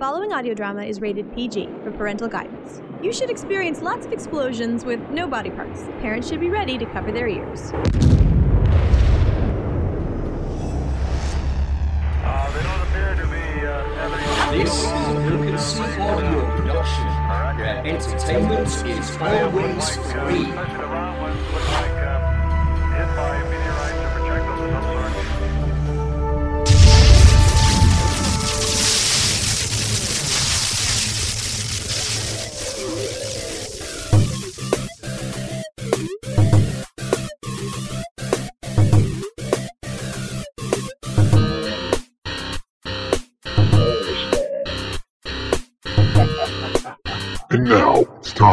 following audio drama is rated PG for parental guidance. You should experience lots of explosions with no body parts. Parents should be ready to cover their ears. Uh, they don't appear to be uh, This is a Wilkinson audio production, where entertainment is always free.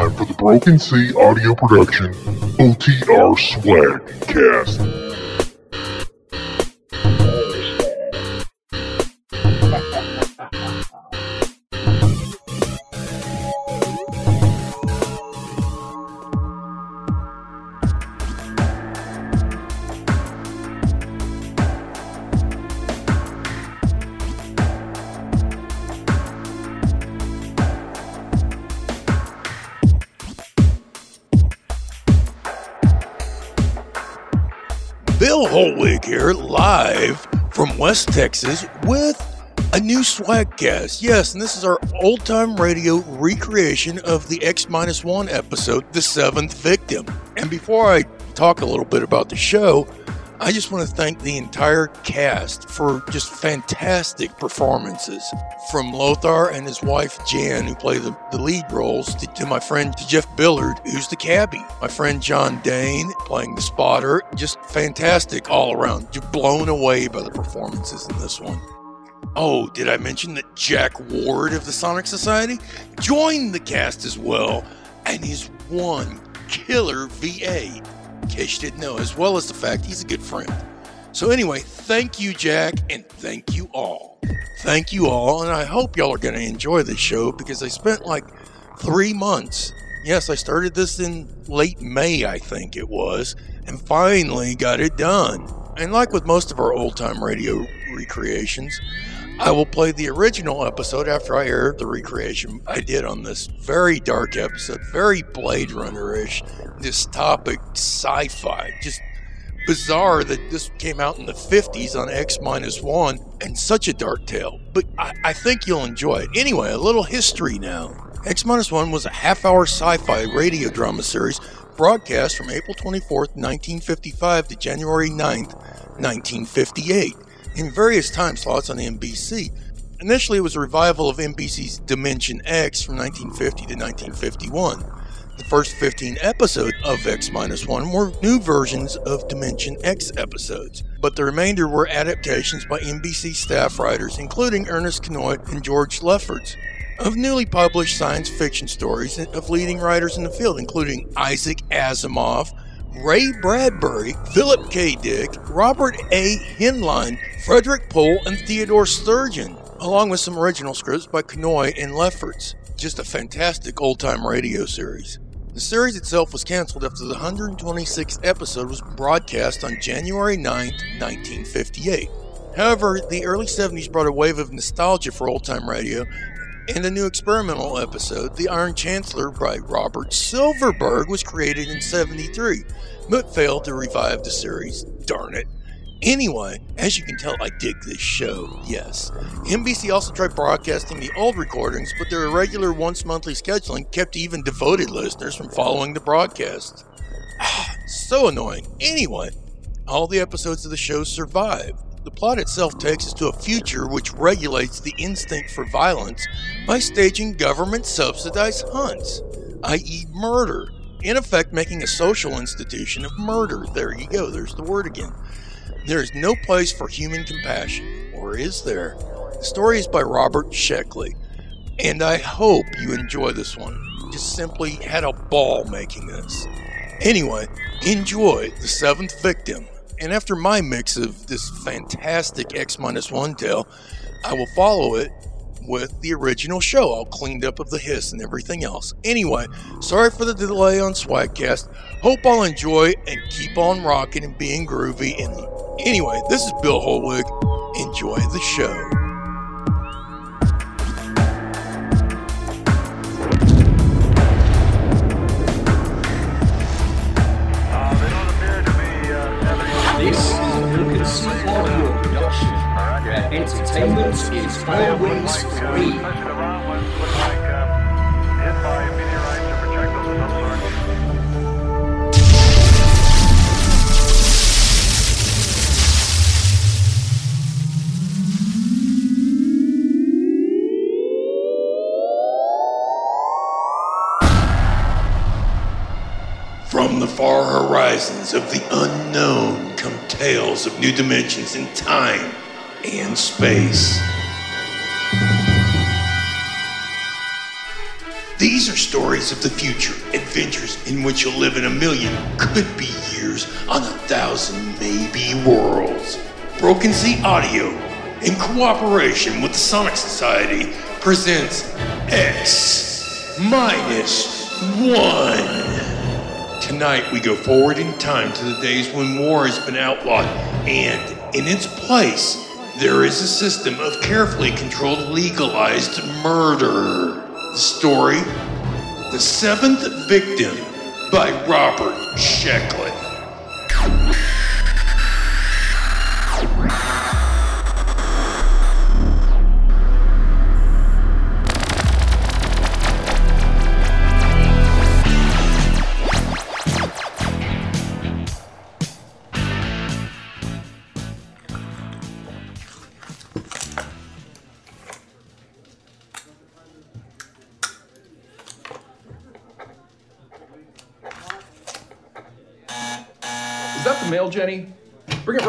Time for the Broken Sea Audio Production OTR Swag Cast. West Texas with a new Swagcast. Yes, and this is our old time radio recreation of the X 1 episode, The Seventh Victim. And before I talk a little bit about the show, I just want to thank the entire cast for just fantastic performances. From Lothar and his wife Jan, who play the, the lead roles, to, to my friend to Jeff Billard, who's the cabbie. My friend John Dane playing the spotter. Just fantastic all around. Just blown away by the performances in this one. Oh, did I mention that Jack Ward of the Sonic Society joined the cast as well? And he's one killer VA in case you didn't know, as well as the fact he's a good friend. So, anyway, thank you, Jack, and thank you all. Thank you all, and I hope y'all are going to enjoy this show because I spent like three months. Yes, I started this in late May, I think it was, and finally got it done. And like with most of our old time radio recreations, I will play the original episode after I air the recreation I did on this very dark episode, very Blade Runner ish, dystopic sci fi. Just bizarre that this came out in the 50s on X minus one and such a dark tale. But I, I think you'll enjoy it. Anyway, a little history now. X minus one was a half hour sci fi radio drama series broadcast from April 24th, 1955 to January 9th, 1958 in various time slots on NBC. Initially, it was a revival of NBC's Dimension X from 1950 to 1951. The first 15 episodes of X 1 were new versions of Dimension X episodes, but the remainder were adaptations by NBC staff writers, including Ernest Kinoy and George Lefferts, of newly published science fiction stories of leading writers in the field, including Isaac Asimov, Ray Bradbury, Philip K. Dick, Robert A. Heinlein, Frederik Pohl, and Theodore Sturgeon, along with some original scripts by Kinoy and Lefferts. Just a fantastic old time radio series. The series itself was canceled after the 126th episode was broadcast on January 9, 1958. However, the early 70s brought a wave of nostalgia for old time radio, and a new experimental episode, The Iron Chancellor by Robert Silverberg, was created in 73, but failed to revive the series. Darn it. Anyway, as you can tell, I dig this show, yes. NBC also tried broadcasting the old recordings, but their irregular once monthly scheduling kept even devoted listeners from following the broadcast. so annoying. Anyway, all the episodes of the show survive. The plot itself takes us to a future which regulates the instinct for violence by staging government subsidized hunts, i.e., murder. In effect, making a social institution of murder. There you go, there's the word again. There is no place for human compassion, or is there? The story is by Robert Sheckley, and I hope you enjoy this one. Just simply had a ball making this. Anyway, enjoy The Seventh Victim, and after my mix of this fantastic X 1 tale, I will follow it with the original show, all cleaned up of the hiss and everything else. Anyway, sorry for the delay on Swagcast. Hope I'll enjoy and keep on rocking and being groovy. And anyway, this is Bill Hollweg. Enjoy the show. This is a Lucas Audio production where entertainment is always free. From the far horizons of the unknown tales of new dimensions in time and space. These are stories of the future, adventures in which you'll live in a million, could be years, on a thousand, maybe worlds. Broken Sea Audio, in cooperation with the Sonic Society, presents X minus one. Tonight, we go forward in time to the days when war has been outlawed, and in its place, there is a system of carefully controlled, legalized murder. The story The Seventh Victim by Robert Sheckley.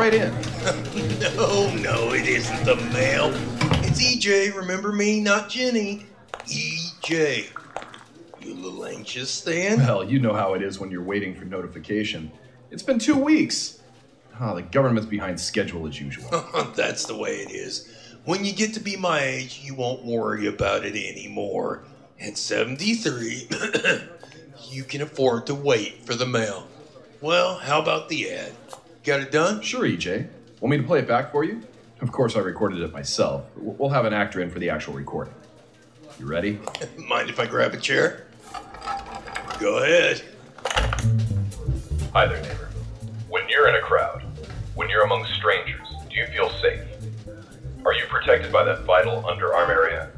Right in. No, no, it isn't the mail. It's EJ, remember me, not Jenny. EJ. You a little anxious, Stan? Well, you know how it is when you're waiting for notification. It's been two weeks. Ah, the government's behind schedule as usual. That's the way it is. When you get to be my age, you won't worry about it anymore. At 73, you can afford to wait for the mail. Well, how about the ad? Got it done? Sure, EJ. Want me to play it back for you? Of course, I recorded it myself. We'll have an actor in for the actual recording. You ready? Mind if I grab a chair? Go ahead. Hi there, neighbor. When you're in a crowd, when you're among strangers, do you feel safe? Are you protected by that vital underarm area?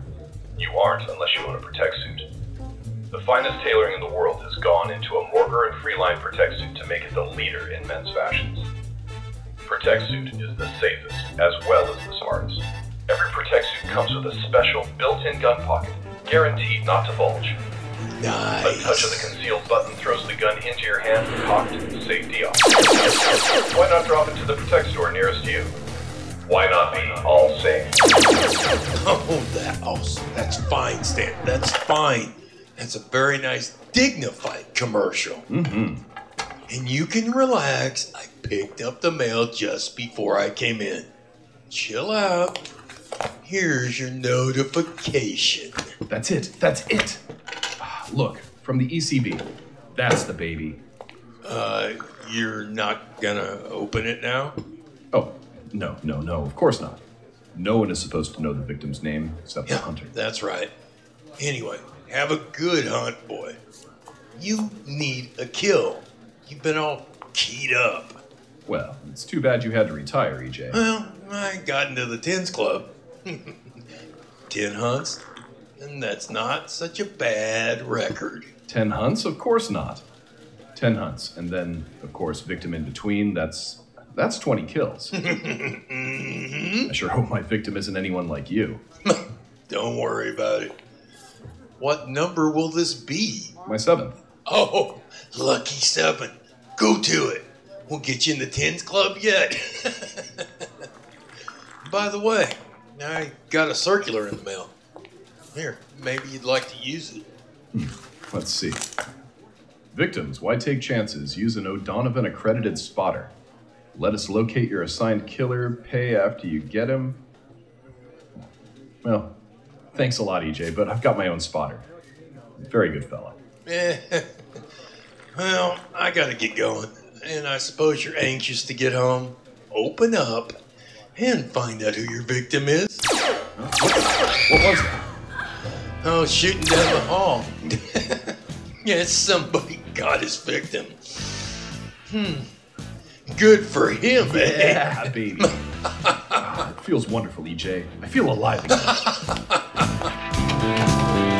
You aren't unless you own a protect suit. The finest tailoring in the world has gone into a Morger and Frelaine protect suit to make it the leader in men's fashions. Protect suit is the safest as well as the smartest. Every protect suit comes with a special built-in gun pocket, guaranteed not to bulge. Nice. A touch of the concealed button throws the gun into your hand, cocked, safety off. Why not drop it to the Protect store nearest you? Why not be all safe? Oh, that awesome. That's fine, Stan. That's fine. That's a very nice, dignified commercial. Mm-hmm. And you can relax. I picked up the mail just before I came in. Chill out. Here's your notification. That's it. That's it. Ah, Look, from the ECB. That's the baby. Uh, you're not gonna open it now? Oh, no, no, no, of course not. No one is supposed to know the victim's name except the hunter. that's right. Anyway, have a good hunt, boy. You need a kill. You've been all keyed up. Well, it's too bad you had to retire, EJ. Well, I got into the tens club. Ten hunts, and that's not such a bad record. Ten hunts? Of course not. Ten hunts, and then, of course, victim in between. That's that's twenty kills. Mm-hmm. I sure hope my victim isn't anyone like you. Don't worry about it. What number will this be? My seventh. Oh, lucky seven. Go to it. We'll get you in the tens club yet. By the way, I got a circular in the mail. Here, maybe you'd like to use it. Hmm, let's see. Victims, why take chances? Use an O'Donovan accredited spotter. Let us locate your assigned killer. Pay after you get him. Well, thanks a lot, EJ, but I've got my own spotter. Very good fella. Eh, Well, I gotta get going. And I suppose you're anxious to get home. Open up and find out who your victim is. What was that? Oh, shooting down the hall. yes, somebody got his victim. Hmm. Good for him, eh? Yeah, baby. Ah, Feels wonderful, EJ. I feel alive again.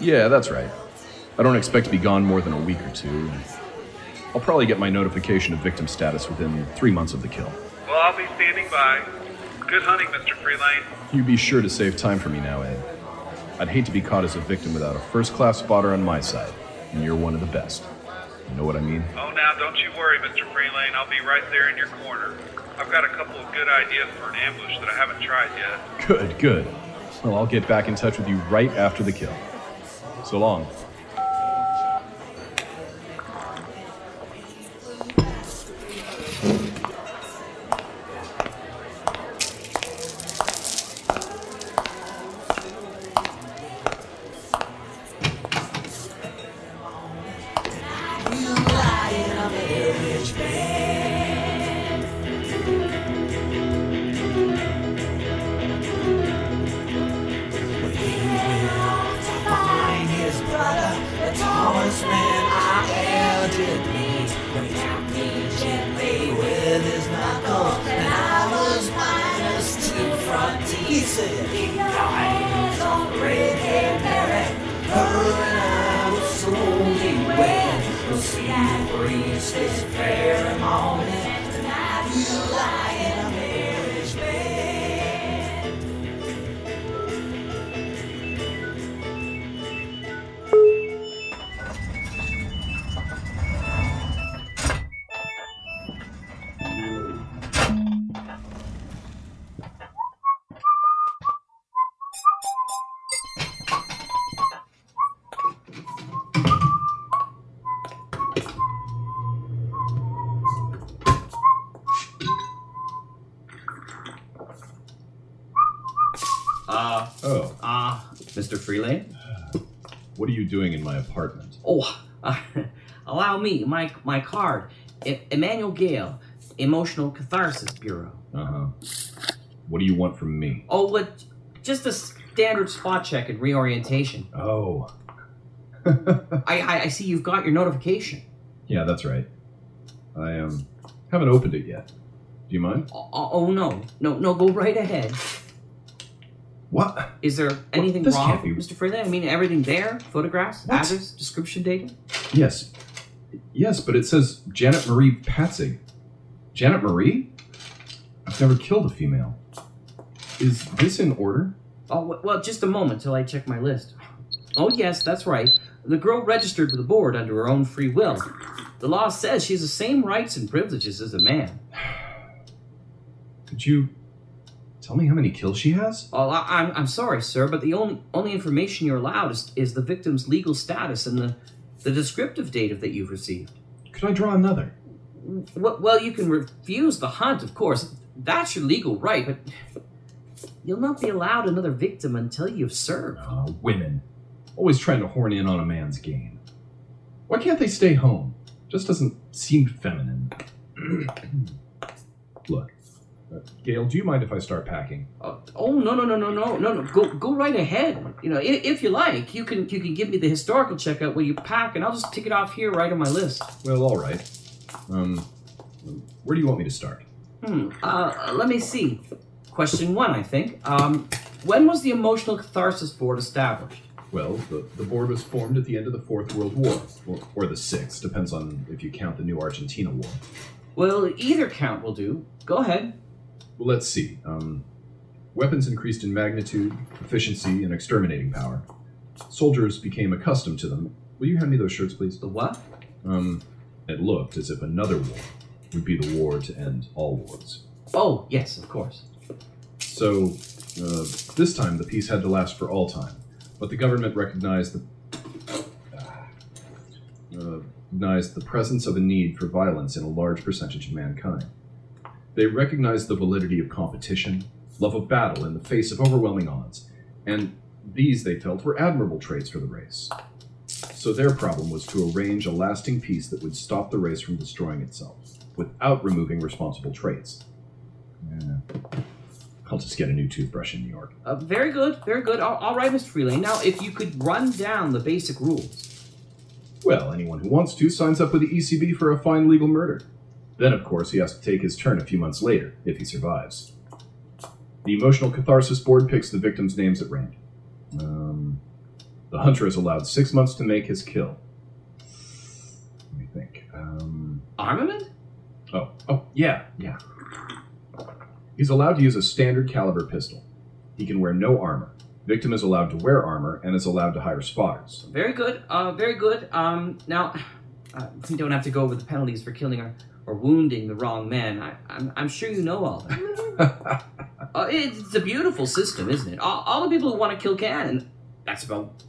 Yeah, that's right. I don't expect to be gone more than a week or two. I'll probably get my notification of victim status within three months of the kill. Well, I'll be standing by. Good hunting, Mr. Frelaine. You be sure to save time for me now, Ed. I'd hate to be caught as a victim without a first class spotter on my side, and you're one of the best. You know what I mean? Oh, now don't you worry, Mr. Frelaine. I'll be right there in your corner. I've got a couple of good ideas for an ambush that I haven't tried yet. Good, good. Well, I'll get back in touch with you right after the kill. So long. Apartment? Oh, uh, allow me, my, my card. E- Emmanuel Gale, Emotional Catharsis Bureau. Uh huh. What do you want from me? Oh, what? Just a standard spot check and reorientation. Oh. I, I, I see you've got your notification. yeah, that's right. I um haven't opened it yet. Do you mind? Oh, oh no, no, no, go right ahead. What? Is there anything this wrong, can't be- Mr. Frelaine? I mean, everything there? Photographs, What? address, description data? Yes. Yes, but it says Janet Marie Patzig. Janet Marie? I've never killed a female. Is this in order? Oh, w- well, just a moment till I check my list. Oh, yes, that's right. The girl registered with the board under her own free will. The law says she has the same rights and privileges as a man. Could you tell me how many kills she has? Oh, I, I'm, I'm sorry, sir, but the only, only information you're allowed is, is the victim's legal status and the, the descriptive data that you've received. Could I draw another? Well, well, you can refuse the hunt, of course. That's your legal right, but you'll not be allowed another victim until you've served. Uh, women. Always trying to horn in on a man's game. Why can't they stay home? Just doesn't seem feminine. Look, Gale, do you mind if I start packing? Oh, oh no no no no no no no! Go go right ahead. You know, if, if you like, you can you can give me the historical checkout where you pack, and I'll just tick it off here right on my list. Well, all right. Um, where do you want me to start? Hmm. Uh, let me see. Question one, I think. Um, when was the Emotional Catharsis Board established? Well, the, the board was formed at the end of the Fourth World War, or, or the Sixth, depends on if you count the new Argentina War. Well, either count will do. Go ahead. Well, let's see. Um, weapons increased in magnitude, efficiency, and exterminating power. Soldiers became accustomed to them. Will you hand me those shirts, please? The what? Um, it looked as if another war would be the war to end all wars. Oh yes, of course. So, uh, this time the peace had to last for all time, but the government recognized the uh, recognized the presence of a need for violence in a large percentage of mankind. They recognized the validity of competition, love of battle in the face of overwhelming odds, and these they felt were admirable traits for the race. So their problem was to arrange a lasting peace that would stop the race from destroying itself, without removing responsible traits. Yeah. I'll just get a new toothbrush in New York. Uh, very good, very good. All, all right, Mr. Frelaine. Now, if you could run down the basic rules. Well, anyone who wants to signs up with the ECB for a fine legal murder. Then, of course, he has to take his turn a few months later, if he survives. The Emotional Catharsis Board picks the victims' names at random. Um, the hunter is allowed six months to make his kill. Let me think. Um, Armament? oh, oh, yeah, yeah. He's allowed to use a standard caliber pistol. He can wear no armor. Victim is allowed to wear armor and is allowed to hire spotters. Very good. Uh, very good. Um, now, uh, we don't have to go over the penalties for killing or, or wounding the wrong man. I, I'm, I'm sure you know all that. uh, it's a beautiful system, isn't it? All, all the people who want to kill can, and that's about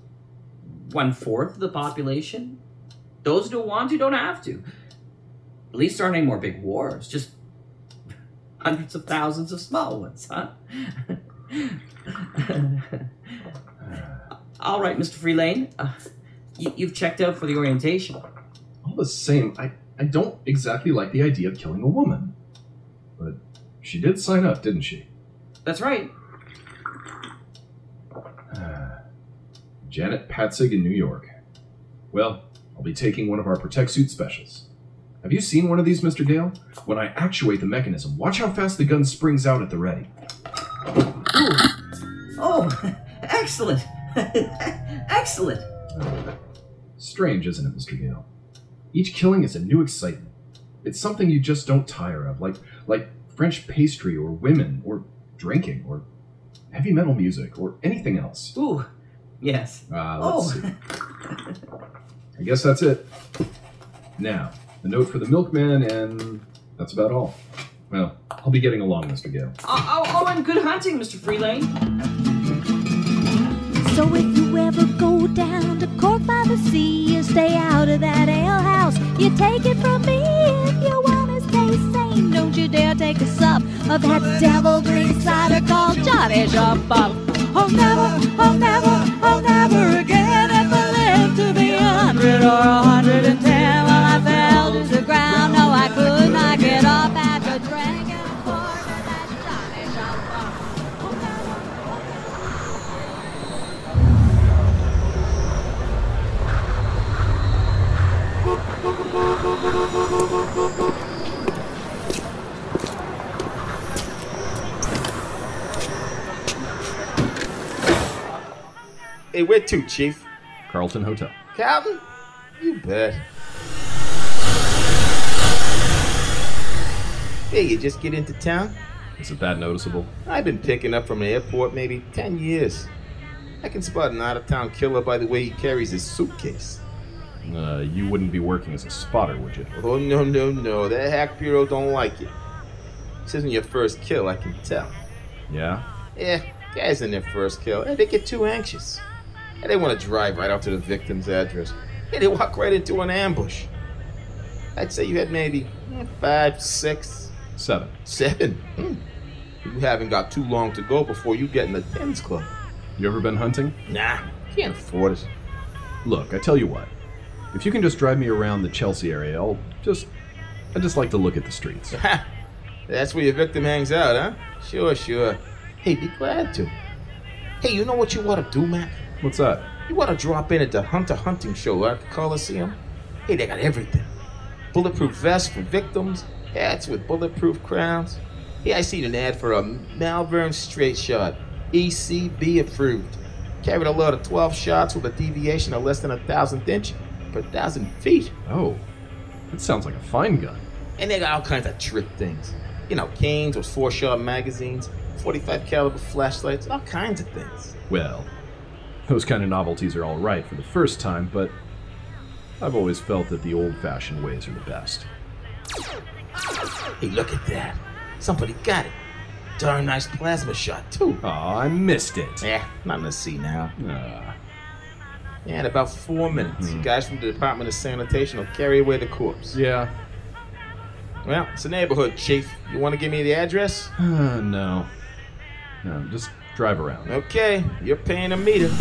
one fourth of the population. Those who don't want to don't have to. At least there aren't any more big wars. Just hundreds of thousands of small ones, huh? All right, Mr. Frelaine. Uh, you, you've checked out for the orientation. All the same, I, I don't exactly like the idea of killing a woman. But she did sign up, didn't she? That's right. Janet Patzig in New York. Well, I'll be taking one of our Protect Suit specials. Have you seen one of these, Mr. Gale? When I actuate the mechanism, watch how fast the gun springs out at the ready. Oh, excellent. excellent. Strange, isn't it, Mr. Gale? Each killing is a new excitement. It's something you just don't tire of, like like French pastry or women or drinking or heavy metal music or anything else. Ooh, yes. Uh, let's Oh. see. I guess that's it. Now, a note for the milkman, and that's about all. Well, I'll be getting along, Mr. Gale. Oh, oh, oh, and good hunting, Mr. Frelaine. So if you ever go down to Cork by the Sea, you stay out of that alehouse. You take it from me if you wanna stay sane. Don't you dare take a sup of that devil green cider called Johnny Jump Up. Oh never, oh never, oh never Hey, where to, Chief? Carlton Hotel. Calvin? You bet. Hey, you just get into town? Is it that noticeable? I've been picking up from the airport maybe 10 years. I can spot an out of town killer by the way he carries his suitcase. Uh, you wouldn't be working as a spotter, would you? Oh, no, no, no. That hack bureau don't like it. This isn't your first kill, I can tell. Yeah? Yeah, guys in their first kill, eh, they get too anxious. And they want to drive right out to the victim's address. They walk right into an ambush. I'd say you had maybe eh, five, six, Seven. seven. Hmm. You haven't got too long to go before you get in the tens club. You ever been hunting? Nah, can't afford it. Look, I tell you what. If you can just drive me around the Chelsea area, I'll just. I just like to look at the streets. That's where your victim hangs out, huh? Sure, sure. Hey, be glad to. Hey, you know what you want to do, Mac? What's that? You want to drop in at the Hunter Hunting Show at the Coliseum. Hey, they got everything. Bulletproof vests for victims, hats with bulletproof crowns. Hey, I seen an ad for a Malvern straight shot. ECB approved. Carried a load of 12 shots with a deviation of less than a thousandth inch per thousand feet. Oh, that sounds like a fine gun. And they got all kinds of trick things. You know, canes with four shot magazines, 45 caliber flashlights, all kinds of things. Well, those kind of novelties are all right for the first time, but I've always felt that the old fashioned ways are the best. Hey, look at that. Somebody got it. Darn nice plasma shot, too. Aw, I missed it. Yeah, nothing to see now. Ah. Yeah, in about four minutes, guys from the Department of Sanitation will carry away the corpse. Yeah. Well, it's a neighborhood, Chief. You want to give me the address? Uh, no. No, just drive around. Okay, you're paying a meter. Go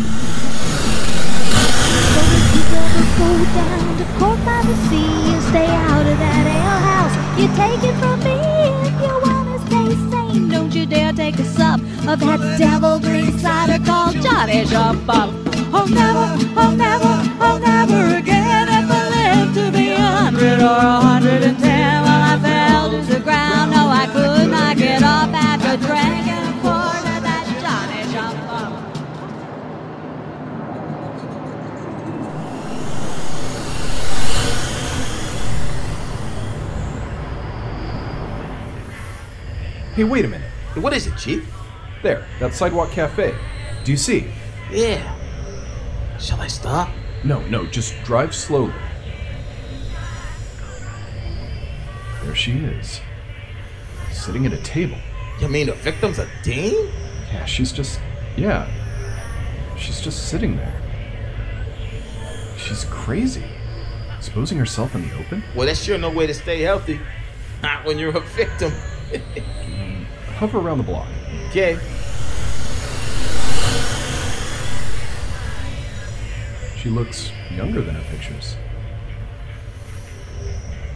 down to Cork by the sea and stay out of that alehouse. You take it from me if you wanna stay sane. Don't you dare take a sup of that devil green cider called Johnny Jump Up. Oh never, oh never, oh never again. If I live to be a hundred or a hundred and ten, Hey, wait a minute. What is it, Chief? There, that sidewalk cafe. Do you see? Yeah. Shall I stop? No, no, just drive slowly. There she is. Sitting at a table. You mean the victim's a dame? Yeah, she's just. Yeah. She's just sitting there. She's crazy. Exposing herself in the open? Well, that's sure no way to stay healthy. Not when you're a victim. Hover around the block. Okay. She looks younger than her pictures.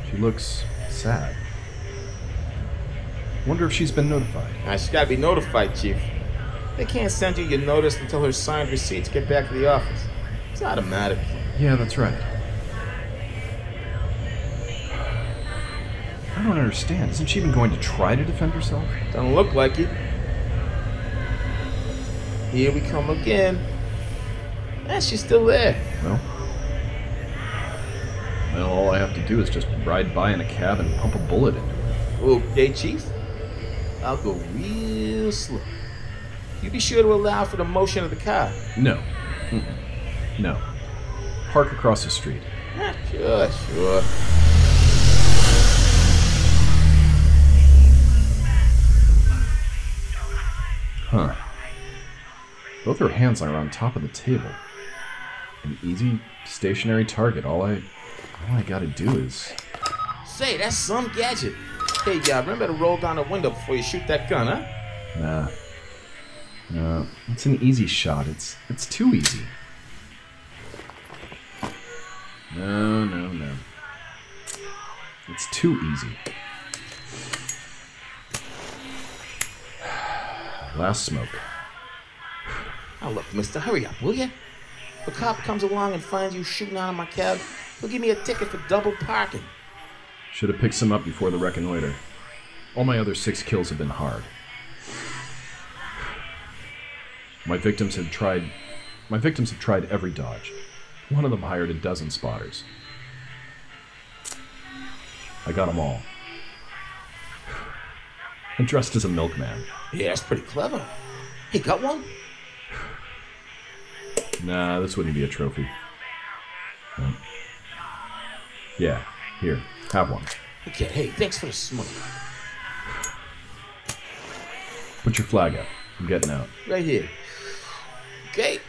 She looks sad. Wonder if she's been notified. Now, she's gotta be notified, Chief. They can't send you your notice until her signed receipts get back to the office. It's automatic. Yeah, that's right. I don't understand. Isn't she even going to try to defend herself? Doesn't look like it. Here we come again. And she's still there. Well, well, all I have to do is just ride by in a cab and pump a bullet into her. Okay, Chief. I'll go real slow. You be sure to allow for the motion of the car. No. Mm-mm. No. Park across the street. Ah, Sure, sure. Huh. Both her hands are on top of the table. An easy, stationary target. All I, all I gotta do is. Say, that's some gadget. Hey, uh, remember to roll down the window before you shoot that gun, huh? Nah. No, it's an easy shot. It's it's too easy. No, no, no. It's too easy. Last smoke. Now look, mister, hurry up, will you? If a cop comes along and finds you shooting out of my cab, he'll give me a ticket for double parking. Should have picked some up before the reconnoiter. All my other six kills have been hard. My victims have tried. My victims have tried every dodge. One of them hired a dozen spotters. I got them all. And dressed as a milkman. Yeah, that's pretty clever. He got one? Nah, this wouldn't be a trophy. No. Yeah, here, have one. Okay, hey, thanks for the smoke. Put your flag up. I'm getting out. Right here. Okay.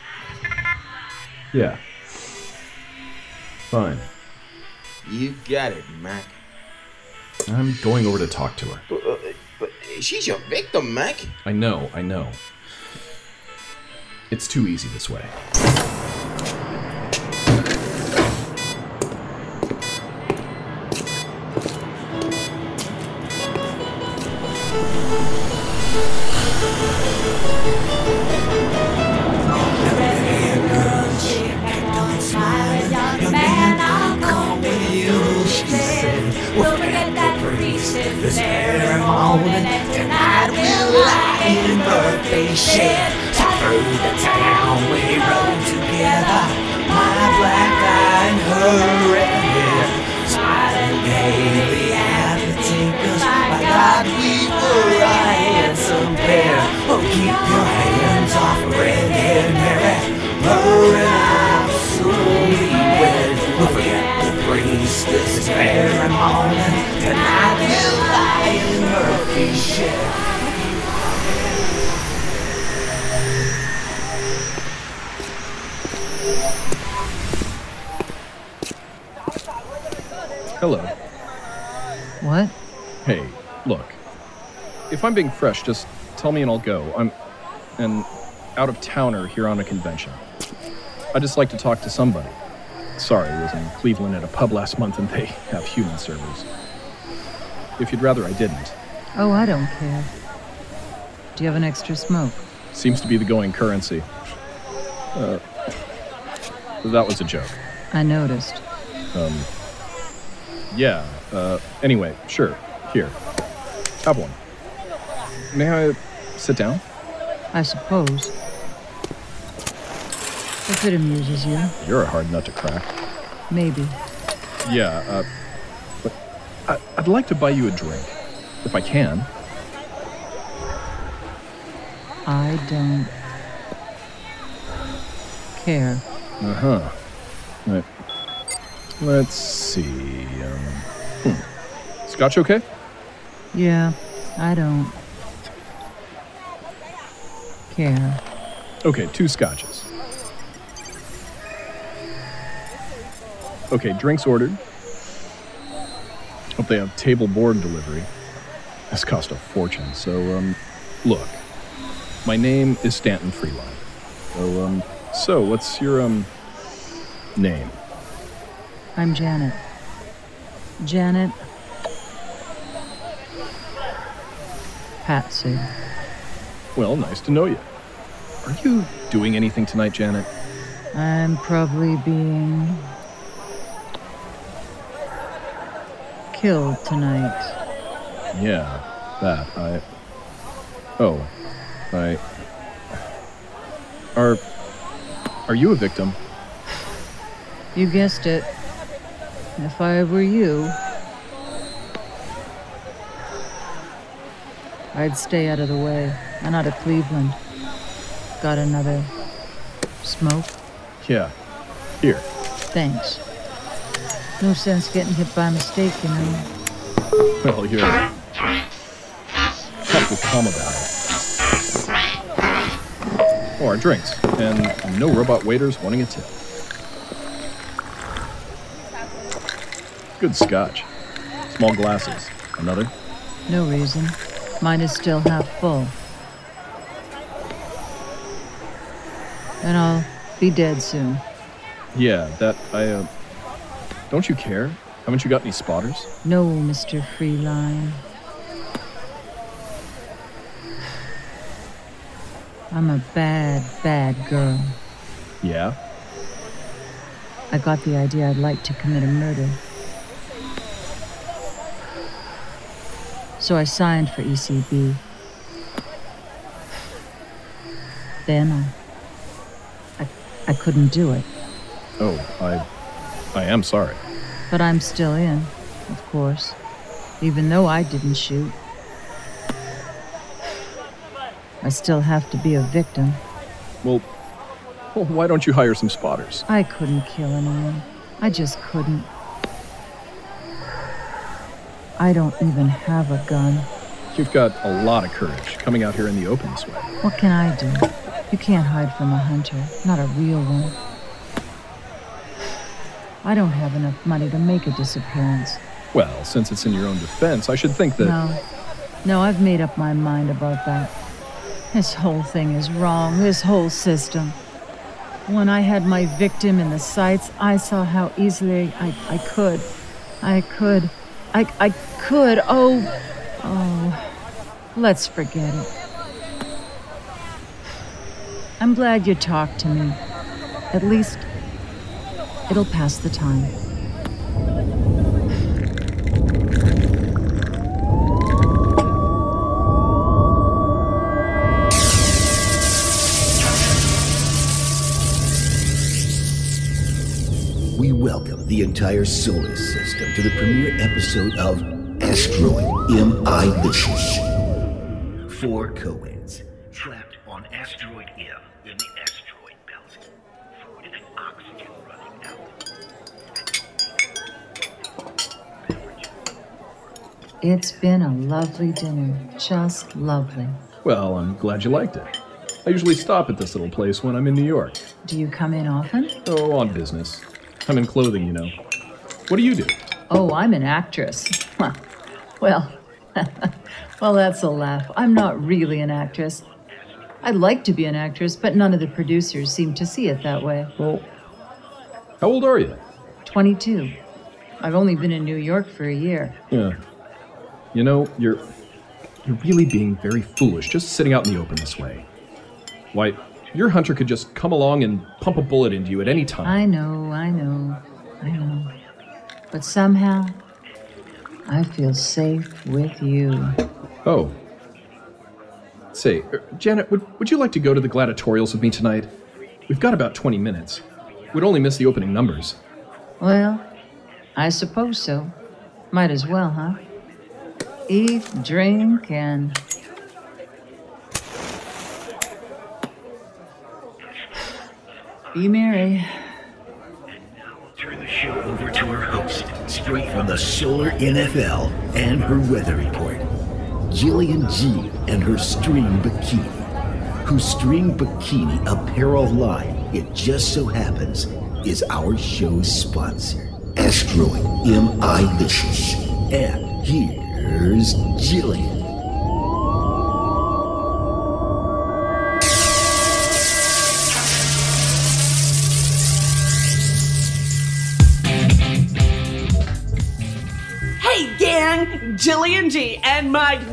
Yeah. Fine. You got it, Mac. I'm going over to talk to her. She's your victim, Mac. I know, I know. It's too easy this way. Murphy's shed. Through the town we rode together, my black eye and her red hair, smiling gaily at the tinkers. My God, we were a handsome pair. Oh, keep your hands off red-haired Mary. Her and I will soon be wed. We'll forget the priest, this ceremony. Tonight we'll lie in Murphy's shed. Hello. What? Hey, look. If I'm being fresh, just tell me and I'll go. I'm an out of towner here on a convention. I'd just like to talk to somebody. Sorry, I was in Cleveland at a pub last month and they have human servers. If you'd rather I didn't. Oh, I don't care. Do you have an extra smoke? Seems to be the going currency. Uh, that was a joke. I noticed. Um, yeah, uh, anyway, sure. Here. Have one. May I sit down? I suppose. If it amuses you, You're a hard nut to crack. maybe. Yeah, uh, but I, I'd like to buy you a drink, if I can. I don't care. Uh huh. Right. Let's see. Um, hmm. Scotch okay? Yeah, I don't care. Okay, two scotches. Okay, drinks ordered. Hope they have table board delivery. This cost a fortune. So, um, look, my name is Stanton Frelaine. So, um, so what's your um name? I'm Janet. Janet. Patsy. Well, nice to know you. Are you doing anything tonight, Janet? I'm probably being killed tonight. Yeah, that I. Oh, I. Are. Are you a victim? You guessed it. If I were you, I'd stay out of the way. I'm out of Cleveland. Got another smoke? Yeah. Here. Thanks. No sense getting hit by mistake, you know. Well, you're. Have to calm about it. Our drinks. And no robot waiters wanting a tip. Good scotch. Small glasses. Another? No reason. Mine is still half full. And I'll be dead soon. Yeah, that. I, uh. Don't you care? Haven't you got any spotters? No, Mr. Frelaine. I'm a bad, bad girl. Yeah? I got the idea I'd like to commit a murder. So I signed for ECB. Then I, I, I couldn't do it. Oh, I. I am sorry. But I'm still in, of course, even though I didn't shoot. I still have to be a victim. Well, well, why don't you hire some spotters? I couldn't kill anyone. I just couldn't. I don't even have a gun. You've got a lot of courage coming out here in the open this way. What can I do? You can't hide from a hunter, not a real one. I don't have enough money to make a disappearance. Well, since it's in your own defense, I should think that. No. No, I've made up my mind about that. This whole thing is wrong, this whole system. When I had my victim in the sights, I saw how easily I, I could. I could. I, I could. Oh. Oh. Let's forget it. I'm glad you talked to me. At least, it'll pass the time. The entire solar system to the premiere episode of Asteroid M.I. M.I.Licious. Four co-eds trapped on Asteroid M in the asteroid belt. Food and oxygen running out. It's been a lovely dinner. Just lovely. Well, I'm glad you liked it. I usually stop at this little place when I'm in New York. Do you come in often? Oh, on business. I'm in clothing, you know. What do you do? Oh, I'm an actress. well, well, that's a laugh. I'm not really an actress. I'd like to be an actress, but none of the producers seem to see it that way. Well, how old are you? 22. I've only been in New York for a year. Yeah. You know, you're you're really being very foolish just sitting out in the open this way. Why, your hunter could just come along and pump a bullet into you at any time. I know, I know, I know. But somehow, I feel safe with you. Oh. Say, er, Janet, would, would you like to go to the gladiatorials with me tonight? We've got about 20 minutes. We'd only miss the opening numbers. Well, I suppose so. Might as well, huh? Eat, drink, and. Be merry. And now I'll turn the show over to our host, straight from the Solar NFL and her weather report. Jillian G and her string bikini, whose string bikini apparel line, it just so happens, is our show's sponsor, Asteroid M.I.Licious. And here's Jillian.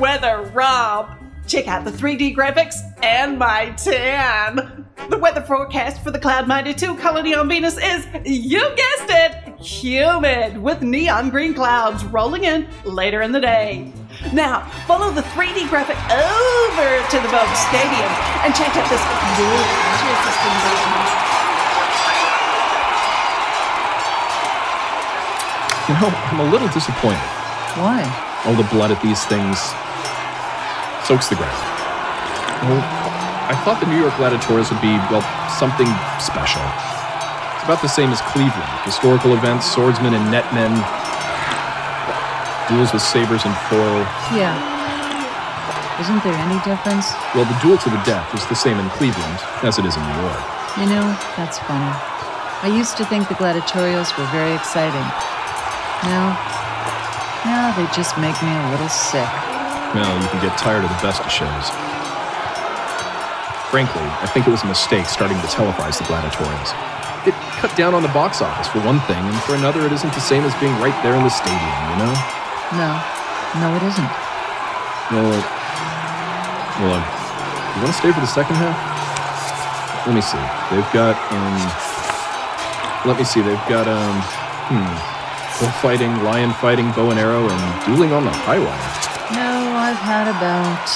Weather Rob. Check out the 3D graphics and my tan. The weather forecast for the Cloud Mighty 2 colony on Venus is, you guessed it, humid with neon green clouds rolling in later in the day. Now, follow the 3D graphic over to the Vogue Stadium and check out this delicious invasion. You know, I'm a little disappointed. Why? All the blood at these things soaks the ground. Well, I thought the New York Gladiators would be, well, something special. It's about the same as Cleveland. Historical events, swordsmen and netmen, duels with sabers and foil. Yeah. Isn't there any difference? Well, the duel to the death is the same in Cleveland as it is in New York. You know, that's funny. I used to think the gladiatorials were very exciting. Now, now they just make me a little sick. Well, you can get tired of the best of shows. Frankly, I think it was a mistake starting to televise the gladiatorials. It cut down on the box office for one thing, and for another, it isn't the same as being right there in the stadium, you know? No, no, it isn't. Well, uh, well, uh, you want to stay for the second half? Let me see. They've got, um, let me see. They've got, um, hmm, bullfighting, lion fighting, bow and arrow, and dueling on the high wire. I've had about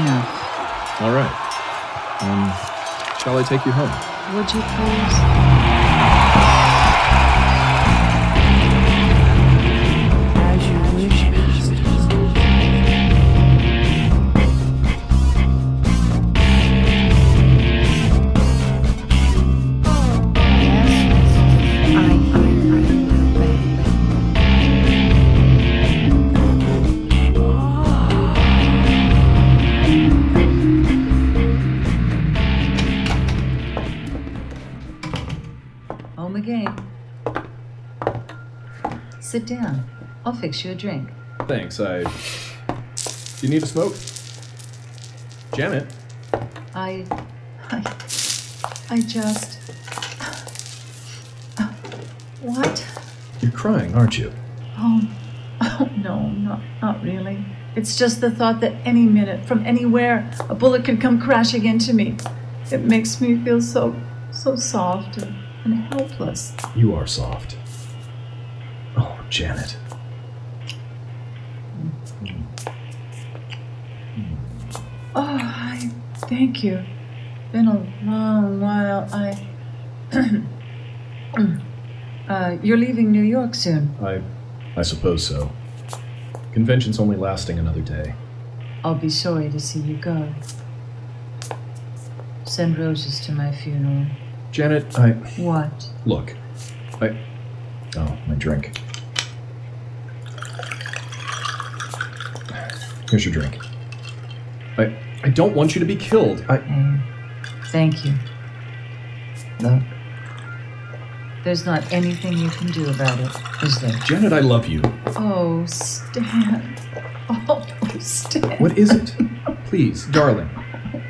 enough. All right. Um, shall I take you home? Would you please? Down. I'll fix you a drink. Thanks. I. Do you need a smoke? Janet? I. I. I just. What? You're crying, aren't you? Oh. Oh, no, not, not really. It's just the thought that any minute, from anywhere, a bullet could come crashing into me. It makes me feel so, so soft and, and helpless. You are soft. Janet. Oh, I thank you. Been a long while. I. uh, you're leaving New York soon. I I suppose so. Convention's only lasting another day. I'll be sorry to see you go. Send roses to my funeral. Janet, I What? look. I Oh, my drink. Here's your drink. I I don't want you to be killed. I Mm, Thank you. No. there's not anything you can do about it, is there? Janet, I love you. Oh, Stan. Oh, Stan. What is it? Please, darling.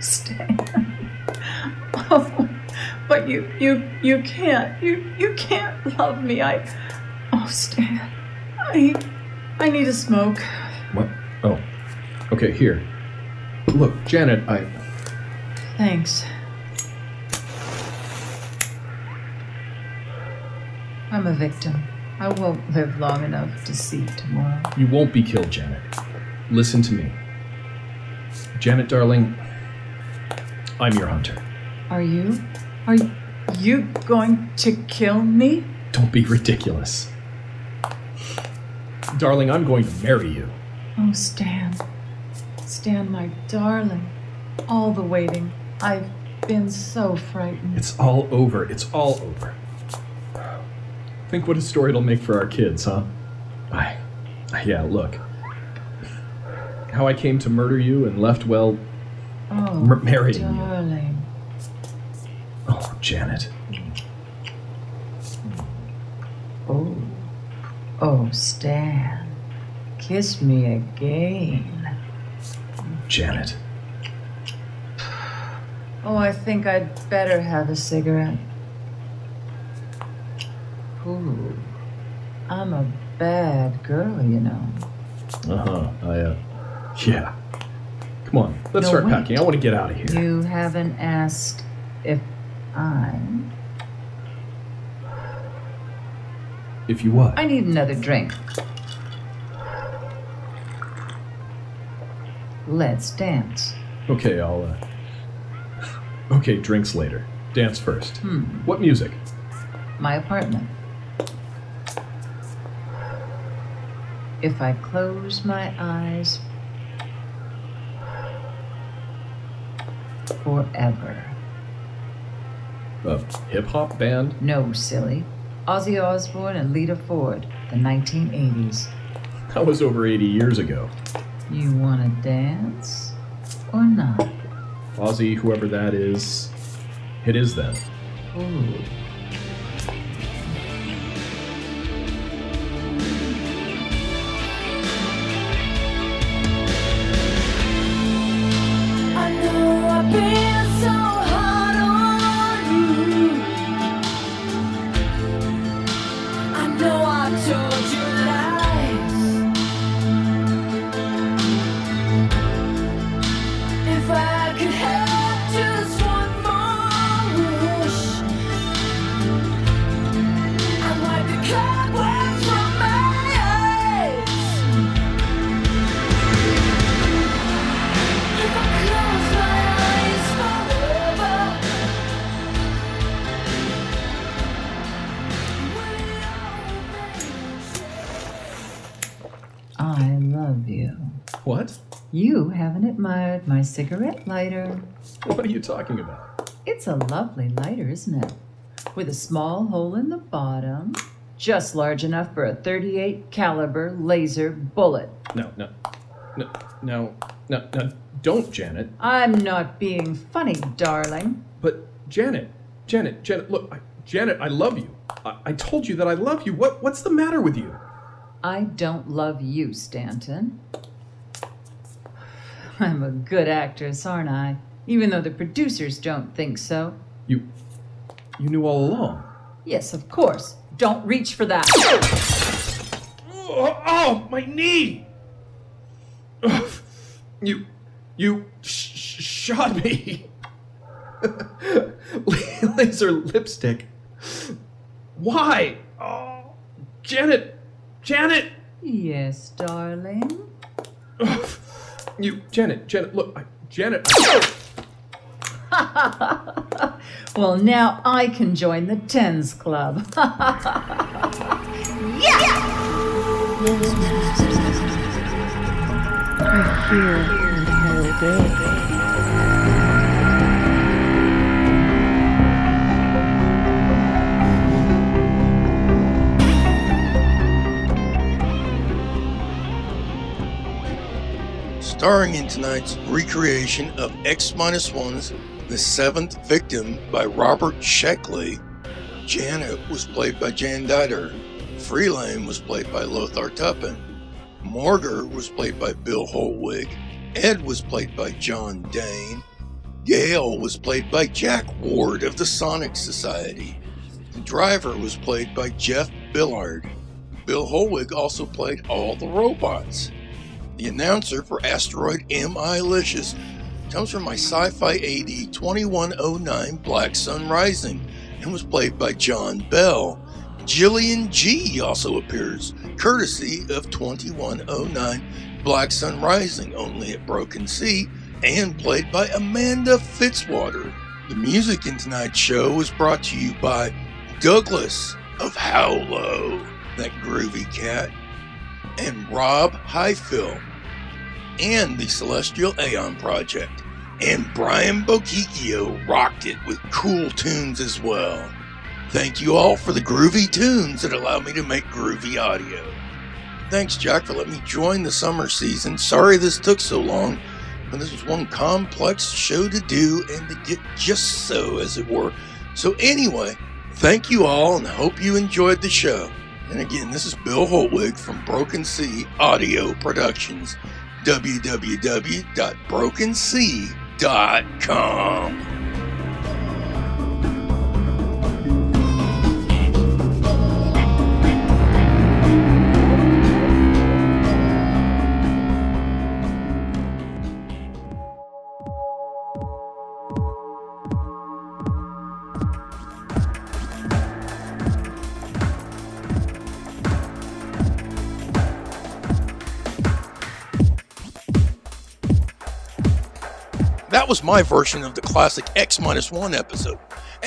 Stan. Oh, but you, you, you can't. You, you can't love me. I. Oh, Stan. I, I need a smoke. What? Oh. Okay, here. Look, Janet, I Thanks. I'm a victim. I won't live long enough to see tomorrow. You won't be killed, Janet. Listen to me. Janet, darling, I'm your hunter. Are you? Are you going to kill me? Don't be ridiculous. Darling, I'm going to marry you. Oh, Stan. Stan, my darling. All the waiting. I've been so frightened. It's all over. It's all over. Think what a story it'll make for our kids, huh? I. Yeah, look. How I came to murder you and left, well, Oh, m- marrying you. darling. Oh, Janet. Oh. Oh, Stan. Kiss me again. Janet. Oh, I think I'd better have a cigarette. Ooh. I'm a bad girl, you know. Uh huh. I, uh. Yeah. Come on, let's No, start wait. packing. I want to get out of here. You haven't asked if I'm. If you what? I need another drink. Let's dance. Okay, I'll, uh. Okay, drinks later. Dance first. Hmm. What music? My apartment. If I close my eyes forever. A hip hop band? No, silly. Ozzy Osbourne and Lita Ford, the 1980s. That was over 80 years ago. You want to dance or not? Ozzy, whoever that is, it is then. Ooh. Cigarette lighter. What are you talking about? It's a lovely lighter, isn't it? With a small hole in the bottom, just large enough for a 38 caliber laser bullet. No, no. No, no, no, no. Don't, Janet. I'm not being funny, darling. But, Janet, Janet, Janet, look, I, Janet, I love you. I, I told you that I love you. What, what's the matter with you? I don't love you, Stanton. I'm a good actress, aren't I? Even though the producers don't think so. You, you knew all along. Yes, of course. Don't reach for that. Oh, oh my knee! You. You sh- sh- shot me. Laser lipstick. Why? Oh, Janet! Janet! Yes, darling. You, Janet, Janet, look, I, Janet. well, now I can join the Tens Club. I hear and held it. Starring in tonight's recreation of X Minus 1's The Seventh Victim by Robert Sheckley, Janet was played by Jan Dieter, Frelaine was played by Lothar Tuppen, Morger was played by Bill Hollweg, Ed was played by John Dane, Gale was played by Jack Ward of the Sonic Society, the driver was played by Jeff Billard. Bill Hollweg also played all the robots. The announcer for Asteroid M.I. Licious comes from my Sci Fi AD 2109 Black Sun Rising and was played by John Bell. Jillian G also appears, courtesy of 2109 Black Sun Rising, only at Broken Sea, and played by Amanda Fitzwater. The music in tonight's show was brought to you by Douglas of Howlow, that groovy cat, and Rob Highfill, and the Celestial Aeon Project. And Brian Bokikio rocked it with cool tunes as well. Thank you all for the groovy tunes that allow me to make groovy audio. Thanks, Jack, for letting me join the summer season. Sorry this took so long, but this was one complex show to do and to get just so, as it were. So, anyway, thank you all and hope you enjoyed the show. And again, this is Bill Hollweg from Broken Sea Audio Productions. www.brokensea.com. Was my version of the classic X 1 episode.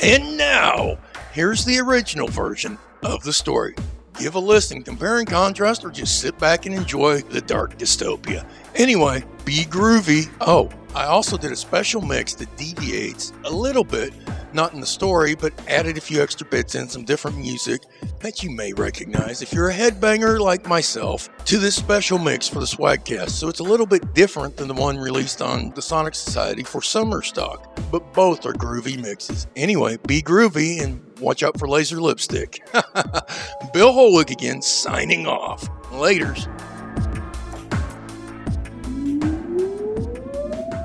And now, here's the original version of the story. Give a listen, compare and contrast, or just sit back and enjoy the dark dystopia. Anyway, be groovy. Oh, I also did a special mix that deviates a little bit, not in the story, but added a few extra bits in some different music that you may recognize if you're a headbanger like myself to this special mix for the Swagcast. So it's a little bit different than the one released on the Sonic Society for summer stock, but both are groovy mixes. Anyway, be groovy and watch out for laser lipstick. Bill Hollweg again, signing off. Laters.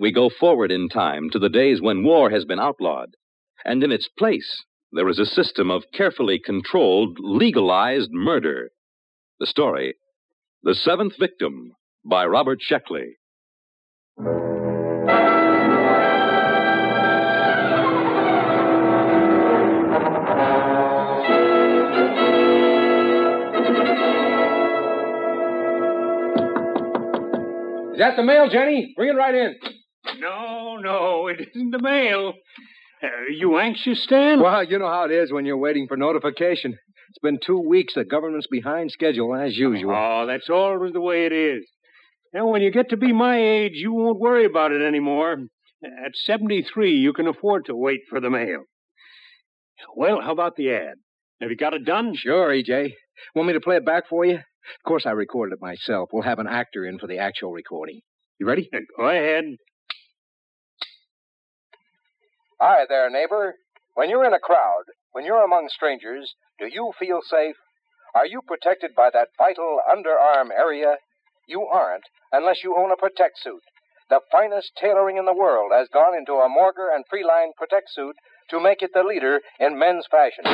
we go forward in time to the days when war has been outlawed. And in its place, there is a system of carefully controlled, legalized murder. The story The Seventh Victim by Robert Sheckley. Is that the mail, Jenny? Bring it right in. No, no, it isn't the mail. Are you anxious, Stan? Well, you know how it is when you're waiting for notification. It's been two weeks. The government's behind schedule, as usual. Oh, that's always the way it is. Now, when you get to be my age, you won't worry about it anymore. At 73, you can afford to wait for the mail. Well, how about the ad? Have you got it done? Sure, EJ. Want me to play it back for you? Of course, I recorded it myself. We'll have an actor in for the actual recording. You ready? Uh, go ahead. Hi there, neighbor. When you're in a crowd, when you're among strangers, do you feel safe? Are you protected by that vital underarm area? You aren't unless you own a Protect suit. The finest tailoring in the world has gone into a Morger and Frelaine Protect suit to make it the leader in men's fashion.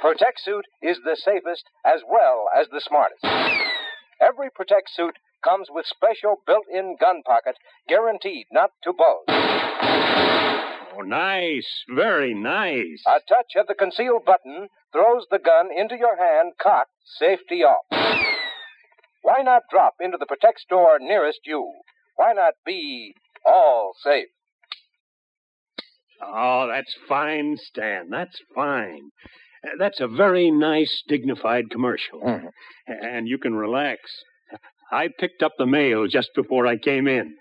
Protect suit is the safest as well as the smartest. Every Protect suit comes with special built-in gun pocket, guaranteed not to bulge. Oh, nice. Very nice. A touch of the concealed button throws the gun into your hand, cocked, safety off. Why not drop into the Protect store nearest you? Why not be all safe? Oh, that's fine, Stan. That's fine. That's a very nice, dignified commercial. Mm-hmm. And you can relax. I picked up the mail just before I came in.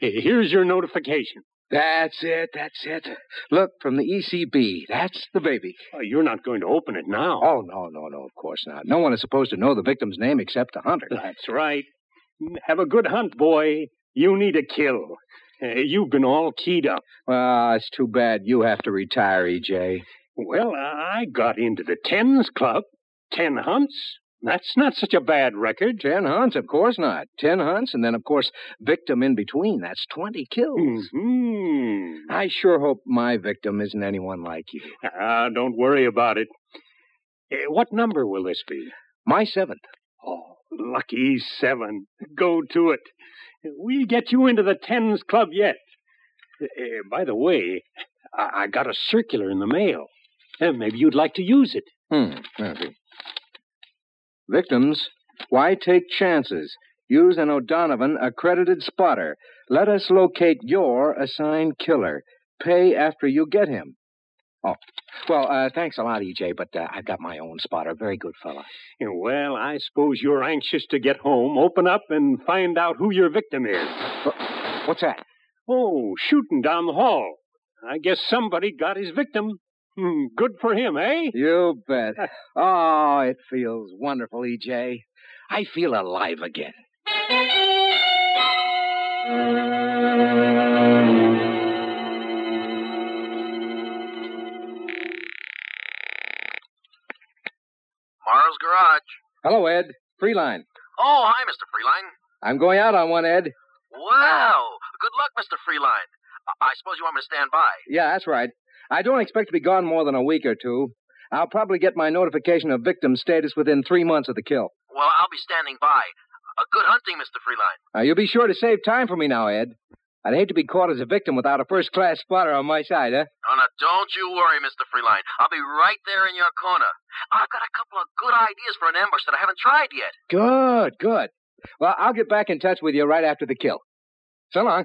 Here's your notification. That's it, that's it. Look, from the ECB. That's the baby. Oh, you're not going to open it now. Oh, no, no, no, of course not. No one is supposed to know the victim's name except the hunter. That's right. Have a good hunt, boy. You need a kill. Uh, you've been all keyed up. Well, it's too bad you have to retire, EJ. Well, I got into the tens club. Ten hunts. That's not such a bad record. Ten hunts, of course not. Ten hunts, and then, of course, victim in between. That's 20 kills. Hmm. I sure hope my victim isn't anyone like you. Ah, don't worry about it. Uh, what number will this be? My seventh. Oh, lucky seven. Go to it. We'll get you into the tens club yet. Uh, by the way, I-, I got a circular in the mail. Uh, maybe you'd like to use it. Hmm, maybe. Victims, why take chances? Use an O'Donovan accredited spotter. Let us locate your assigned killer. Pay after you get him. Oh, well, uh, thanks a lot, EJ, but uh, I've got my own spotter. Very good fella. Yeah, Well, I suppose you're anxious to get home, open up, and find out who your victim is. What's that? Oh, shooting down the hall. I guess somebody got his victim. Hmm, good for him, eh? You bet. Oh, it feels wonderful, EJ. I feel alive again. Morrow's Garage. Hello, Ed. Frelaine. Oh, hi, Mr. Frelaine. I'm going out on one, Ed. Wow. Good luck, Mr. Frelaine. I, I suppose you want me to stand by. Yeah, that's right. I don't expect to be gone more than a week or two. I'll probably get my notification of victim status within three months of the kill. Well, I'll be standing by. Uh, good hunting, Mr. Frelaine. Now, you'll be sure to save time for me now, Ed. I'd hate to be caught as a victim without a first-class spotter on my side, huh? Oh, now, don't you worry, Mr. Frelaine. I'll be right there in your corner. I've got a couple of good ideas for an ambush that I haven't tried yet. Good, good. Well, I'll get back in touch with you right after the kill. So long.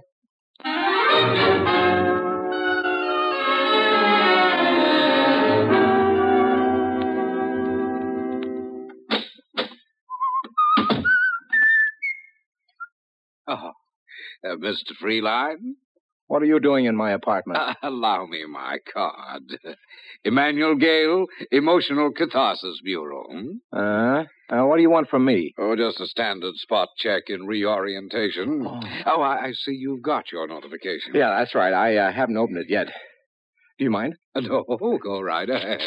Oh, uh, Mr. Frelaine? What are you doing in my apartment? Uh, allow me my card. Emmanuel Gale, Emotional Catharsis Bureau. hmm? Uh, uh, what do you want from me? Oh, just a standard spot check in reorientation. Oh, I, I see you've got your notification. Yeah, that's right. I uh, haven't opened it yet. Do you mind? No, go right ahead.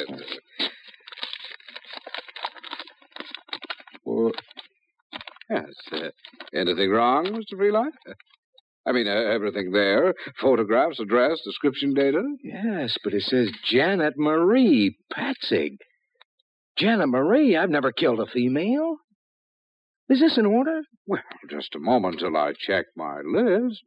Well, yes. Uh, anything wrong, Mr. Frelaine? I mean, uh, everything there photographs, address, description data? Yes, but it says Janet Marie Patzig. Janet Marie? I've never killed a female. Is this in order? Well, just a moment till I check my list.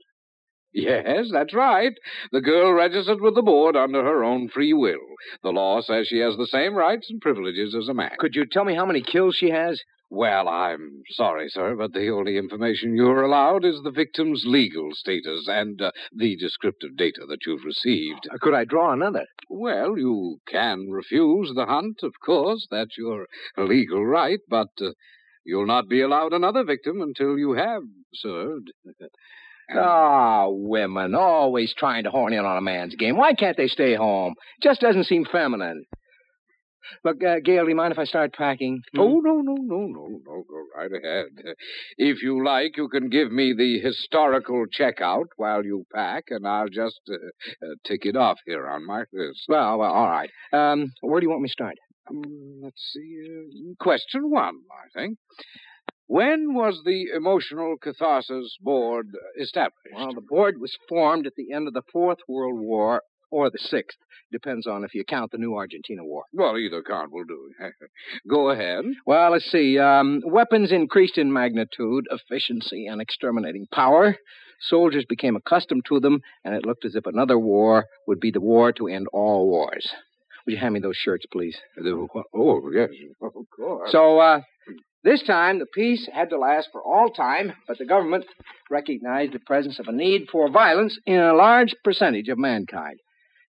Yes, that's right. The girl registered with the board under her own free will. The law says she has the same rights and privileges as a man. Could you tell me how many kills she has? Well, I'm sorry, sir, but the only information you're allowed is the victim's legal status and uh, the descriptive data that you've received. Uh, Could I draw another? Well, you can refuse the hunt, of course. That's your legal right, but uh, you'll not be allowed another victim until you have served. Ah, women, always trying to horn in on a man's game. Why can't they stay home? Just doesn't seem feminine. Look, uh, Gale, do you mind if I start packing? Hmm? Oh, no, no, no, no, no. Go right ahead. If you like, you can give me the historical checkout while you pack, and I'll just uh, uh, tick it off here on my list. Well, well, all right. Um, where do you want me to start? Um, let's see. Uh, question one, I think. When was the Emotional Catharsis Board established? Well, the board was formed at the end of the Fourth World War or the Sixth. Depends on if you count the new Argentina War. Well, either count will do. Go ahead. Well, let's see. Um, weapons increased in magnitude, efficiency, and exterminating power. Soldiers became accustomed to them, and it looked as if another war would be the war to end all wars. Would you hand me those shirts, please? Oh, yes, of course. So, uh, this time the peace had to last for all time, but the government recognized the presence of a need for violence in a large percentage of mankind.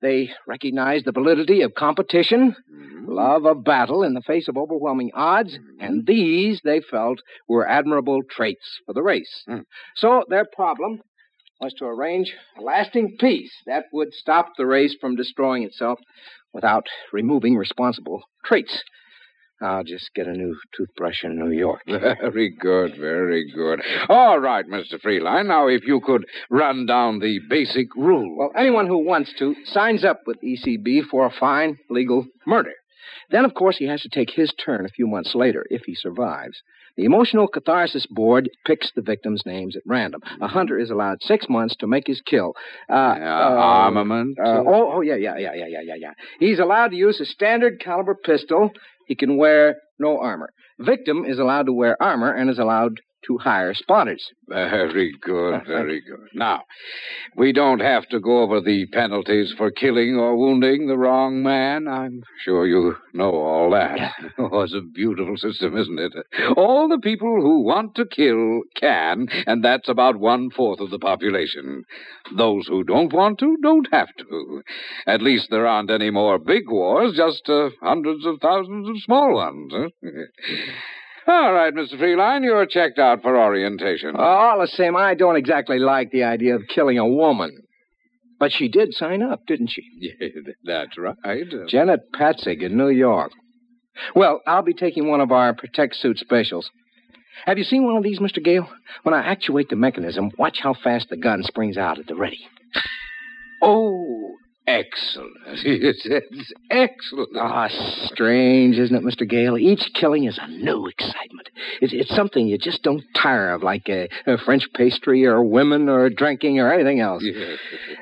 They recognized the validity of competition, mm-hmm. love of battle in the face of overwhelming odds, mm-hmm. and these, they felt, were admirable traits for the race. Mm. So their problem was to arrange a lasting peace that would stop the race from destroying itself without removing responsible traits. I'll just get a new toothbrush in New York. Very good, very good. All right, Mr. Frelaine. Now, if you could run down the basic rule. Well, anyone who wants to signs up with ECB for a fine legal murder. Then, of course, he has to take his turn a few months later if he survives. The Emotional Catharsis Board picks the victims' names at random. A hunter is allowed six months to make his kill. Uh, uh, armament? Uh, oh, oh, yeah, yeah, yeah, yeah, yeah, yeah, yeah. He's allowed to use a standard caliber pistol. He can wear no armor. Victim is allowed to wear armor and is allowed to hire spotters. Very good, very good. Now, we don't have to go over the penalties for killing or wounding the wrong man. I'm sure you know all that. Oh, it's a beautiful system, isn't it? All the people who want to kill can, and that's about one fourth of the population. Those who don't want to don't have to. At least there aren't any more big wars, just uh, hundreds of thousands of small ones. All right, Mr. Frelaine, you're checked out for orientation. All the same, I don't exactly like the idea of killing a woman. But she did sign up, didn't she? Yeah, that's right. Uh, Janet Patzig in New York. Well, I'll be taking one of our Protect Suit specials. Have you seen one of these, Mr. Gale? When I actuate the mechanism, watch how fast the gun springs out at the ready. Oh, excellent. It's, it's excellent. Ah, strange, isn't it, Mr. Gale? Each killing is a new excitement. It, it's something you just don't tire of, like a, a French pastry or women or drinking or anything else. Yes.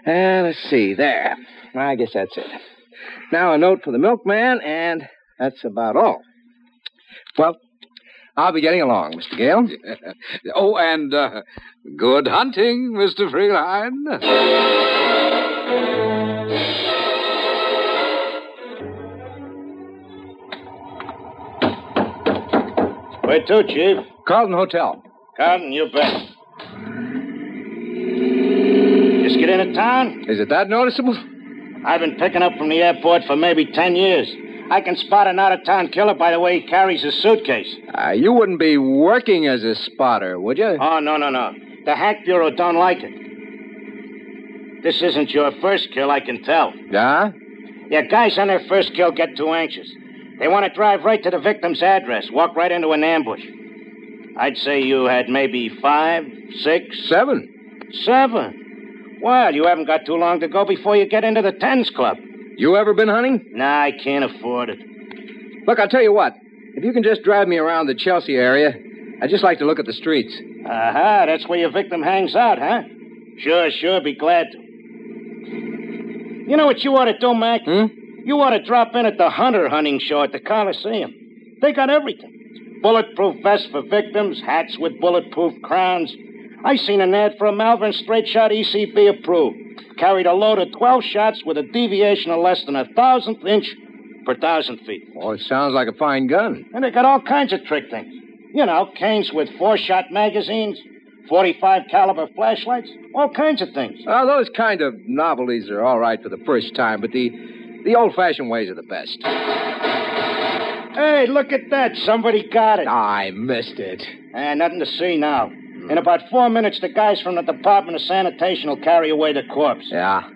And let's see, there. I guess that's it. Now a note for the milkman, and that's about all. Well, I'll be getting along, Mr. Gale. Oh, and uh, good hunting, Mr. Frelaine. Where to, Chief? Carlton Hotel. Carlton, you bet. Just get into town? Is it that noticeable? I've been picking up from the airport for maybe ten years. I can spot an out-of-town killer by the way he carries his suitcase. Uh, you wouldn't be working as a spotter, would you? Oh, no, no, no. The Hack Bureau don't like it. This isn't your first kill, I can tell. Yeah? Yeah, guys on their first kill get too anxious. They want to drive right to the victim's address, walk right into an ambush. I'd say you had maybe five, six, seven. Seven? Well, you haven't got too long to go before you get into the tens club. You ever been hunting? Nah, I can't afford it. Look, I'll tell you what. If you can just drive me around the Chelsea area, I'd just like to look at the streets. Aha, that's where your victim hangs out, huh? Sure, sure, be glad to. You know what you ought to do, Mac? Hmm? You ought to drop in at the Hunter Hunting Show at the Coliseum. They got everything. Bulletproof vests for victims, hats with bulletproof crowns. I seen an ad for a Malvern straight shot ECB approved. Carried a load of 12 shots with a deviation of less than a thousandth inch per thousand feet. Oh, it sounds like a fine gun. And they got all kinds of trick things. You know, canes with four-shot magazines, 45 caliber flashlights, all kinds of things. Well, those kind of novelties are all right for the first time, but the the old-fashioned ways are the best. Hey, look at that. Somebody got it. I missed it. And nothing to see now. Hmm. In about four minutes, the guys from the Department of Sanitation will carry away the corpse. Yeah.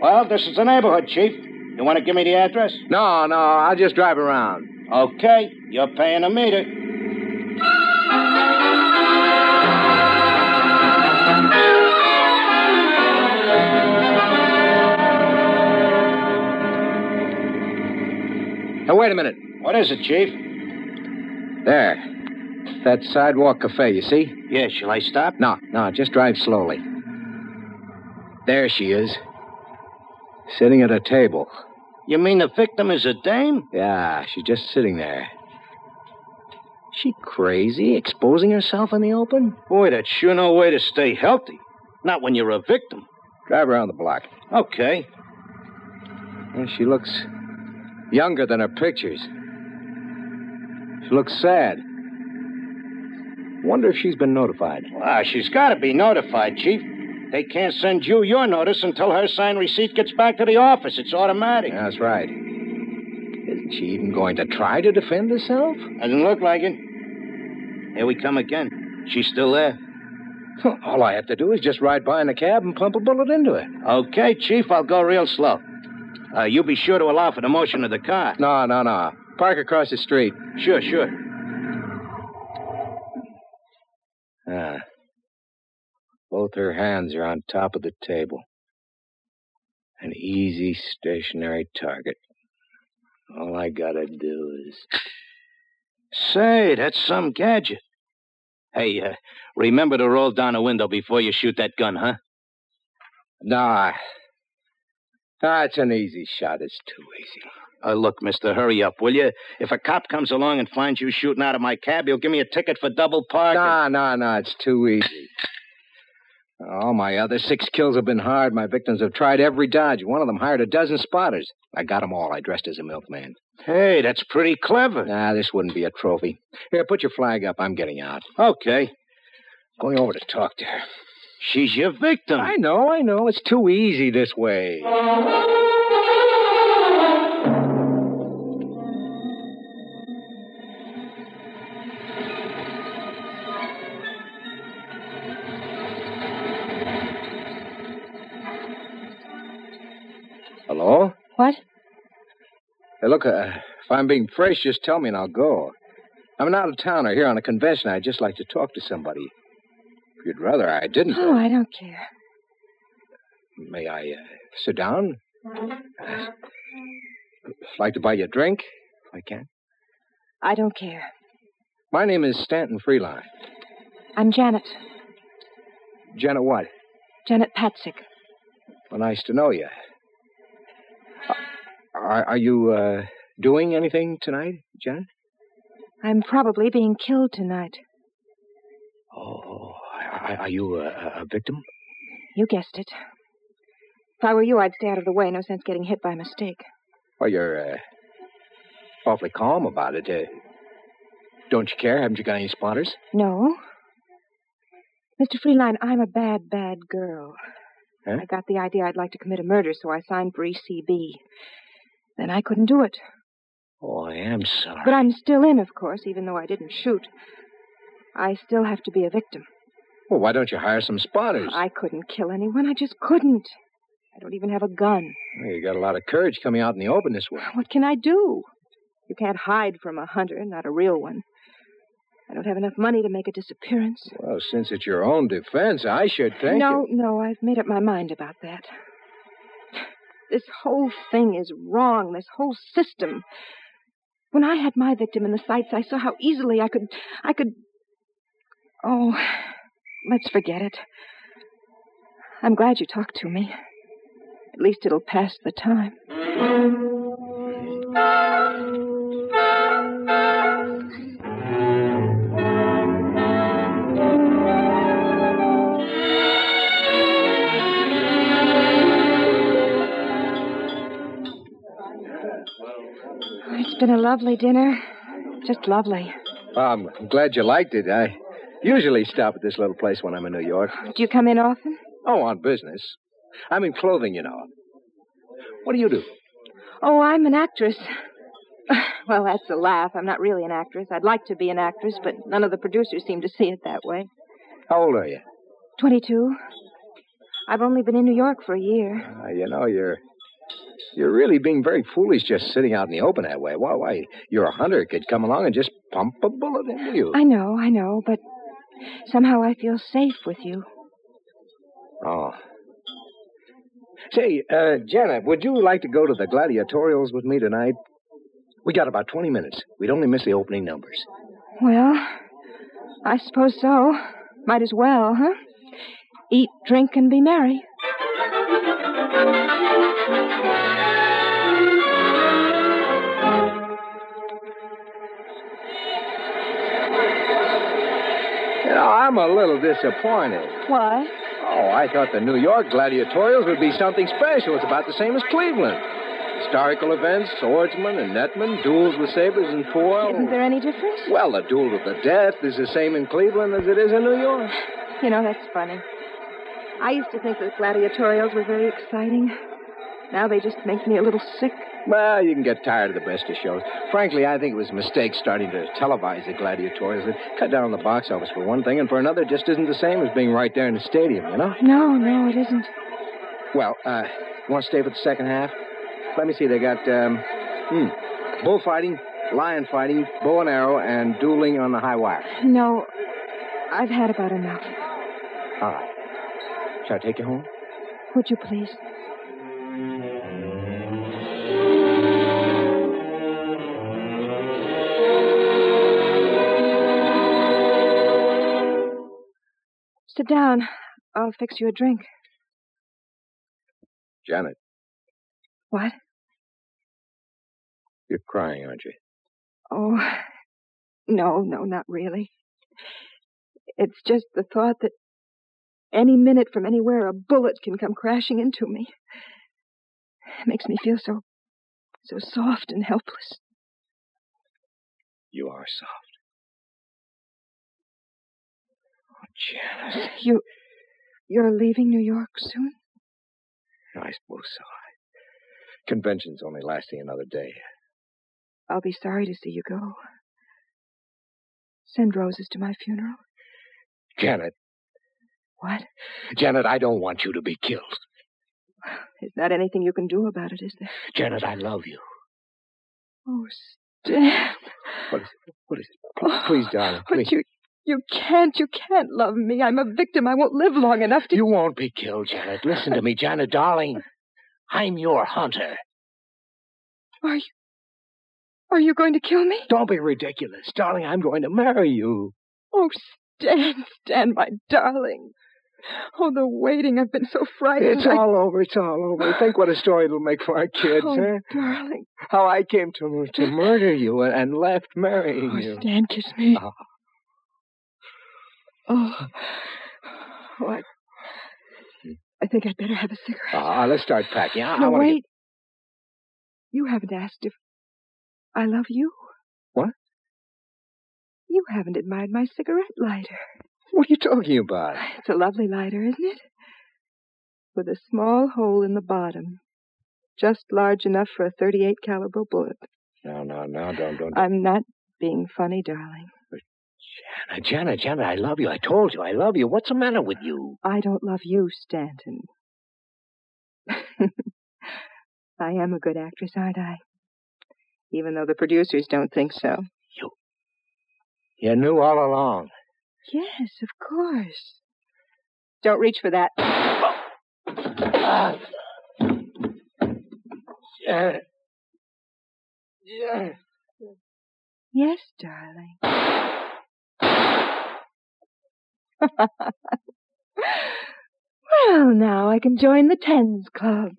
Well, this is the neighborhood, Chief. You want to give me the address? No, no, I'll just drive around. Okay, you're paying a meter. Now, wait a minute. What is it, Chief? There. That sidewalk cafe, you see? Yeah, shall I stop? No, no, just drive slowly. There she is. Sitting at a table. You mean the victim is a dame? Yeah, she's just sitting there. She crazy, exposing herself in the open? Boy, that's sure no way to stay healthy. Not when you're a victim. Drive around the block. Okay. Yeah, she looks younger than her pictures. She looks sad. Wonder if she's been notified. Ah, she's got to be notified, Chief. They can't send you your notice until her signed receipt gets back to the office. It's automatic. That's right. Isn't she even going to try to defend herself? Doesn't look like it. Here we come again. She's still there. All I have to do is just ride by in a cab and pump a bullet into her. Okay, Chief, I'll go real slow. Uh, you be sure to allow for the motion of the car. No, no, no. Park across the street. Sure, sure. Ah. Both her hands are on top of the table. An easy, stationary target. All I gotta do is. Say, that's some gadget. Hey, uh, remember to roll down a window before you shoot that gun, huh? Nah. Ah, it's an easy shot. It's too easy. Uh, look, mister, hurry up, will you? If a cop comes along and finds you shooting out of my cab, he'll give me a ticket for double parking. Nah, nah, nah. It's too easy. All my other six kills have been hard. My victims have tried every dodge. One of them hired a dozen spotters. I got 'em all. I dressed as a milkman. Hey, that's pretty clever. Nah, this wouldn't be a trophy. Here, put your flag up. I'm getting out. Okay. Going over to talk to her. She's your victim. I know, I know. It's too easy this way. Hello? What? Hey, look, uh, if I'm being fresh, just tell me and I'll go. I'm an out of towner here on a convention. I'd just like to talk to somebody. You'd rather I didn't. Oh, I don't care. May I uh, sit down? Uh, like to buy you a drink, if I can. I don't care. My name is Stanton Frelaine. I'm Janet. Janet what? Janet Patzig. Well, nice to know you. Are, are you uh, doing anything tonight, Janet? I'm probably being killed tonight. Are, are you a, a victim? You guessed it. If I were you, I'd stay out of the way. No sense getting hit by mistake. Well, you're uh, awfully calm about it. Uh, don't you care? Haven't you got any spotters? No. Mr. Frelaine, I'm a bad, bad girl. Huh? I got the idea I'd like to commit a murder, so I signed for ECB. Then I couldn't do it. Oh, I am sorry. But I'm still in, of course, even though I didn't shoot. I still have to be a victim. Well, why don't you hire some spotters? I couldn't kill anyone. I just couldn't. I don't even have a gun. Well, you got a lot of courage coming out in the open this way. What can I do? You can't hide from a hunter, not a real one. I don't have enough money to make a disappearance. Well, since it's your own defense, I should think. no, no, I've made up my mind about that. This whole thing is wrong, this whole system. When I had my victim in the sights, I saw how easily I could. I could. Oh, let's forget it. I'm glad you talked to me. At least it'll pass the time. It's been a lovely dinner. Just lovely. Um, I'm glad you liked it. I usually stop at this little place when I'm in New York. Do you come in often? Oh, on business. I'm in clothing, you know. What do you do? Oh, I'm an actress. Well, that's a laugh. I'm not really an actress. I'd like to be an actress, but none of the producers seem to see it that way. How old are you? 22. I've only been in New York for a year. Uh, you know, you're you're really being very foolish just sitting out in the open that way. Why? Why? You're a hunter. Could come along and just pump a bullet into you. I know, I know, but somehow I feel safe with you. Oh. Say, uh, Janet, would you like to go to the gladiatorials with me tonight? We got about 20 minutes. We'd only miss the opening numbers. Well, I suppose so. Might as well, huh? Eat, drink, and be merry. I'm a little disappointed. Why? Oh, I thought the New York gladiatorials would be something special. It's about the same as Cleveland. Historical events, swordsmen and netmen, duels with sabers and foil. Isn't there any difference? Well, the duel to the death is the same in Cleveland as it is in New York. You know, that's funny. I used to think that gladiatorials were very exciting. Now they just make me a little sick. Well, you can get tired of the best of shows. Frankly, I think it was a mistake starting to televise the gladiatorials. It cut down on the box office for one thing, and for another, it just isn't the same as being right there in the stadium, you know? No, no, it isn't. Well, uh, you want to stay for the second half? Let me see. They got, um, hmm, bullfighting, lion fighting, bow and arrow, and dueling on the high wire. No, I've had about enough. All right. Shall I take you home? Would you please? Sit down. I'll fix you a drink. Janet, What? you're crying, aren't you? Oh, no, no, not really. It's just the thought that any minute from anywhere a bullet can come crashing into me. It makes me feel so, so soft and helpless. You are soft. Oh, Janet. You, you're leaving New York soon? I suppose so. Convention's only lasting another day. I'll be sorry to see you go. Send roses to my funeral. Janet. What? Janet, I don't want you to be killed. There's not anything you can do about it, is there? Janet, I love you. Oh, Stan. What is it? What is it? Please, oh, please darling, But please. you, you can't, you can't love me. I'm a victim. I won't live long enough to. You won't be killed, Janet. Listen to me, Janet, darling. I'm your hunter. Are you? Are you going to kill me? Don't be ridiculous. Darling, I'm going to marry you. Oh, Stan, Stan, my darling. Oh, the waiting. I've been so frightened. It's I- all over. It's all over. Think what a story it'll make for our kids, Oh, huh? darling. How I came to to murder you and, and left marrying Oh, you. Stan, kiss me. Oh. Oh. Oh, I, I think I'd better have a cigarette. Ah, let's start packing. I, I no, wanna wait. get- You haven't asked if I love you. What? You haven't admired my cigarette lighter. What are you talking about? It's a lovely lighter, isn't it? With a small hole in the bottom, just large enough for a 38 caliber bullet. No, no, no, don't, don't. I'm not being funny, darling. Janet, Janet, Janet, I love you. I told you, I love you. What's the matter with you? I don't love you, Stanton. I am a good actress, aren't I? Even though the producers don't think so. You You knew all along. Yes, of course. Don't reach for that. Ah. Janet. Janet. Yes, darling. Well, now I can join the Tens Club.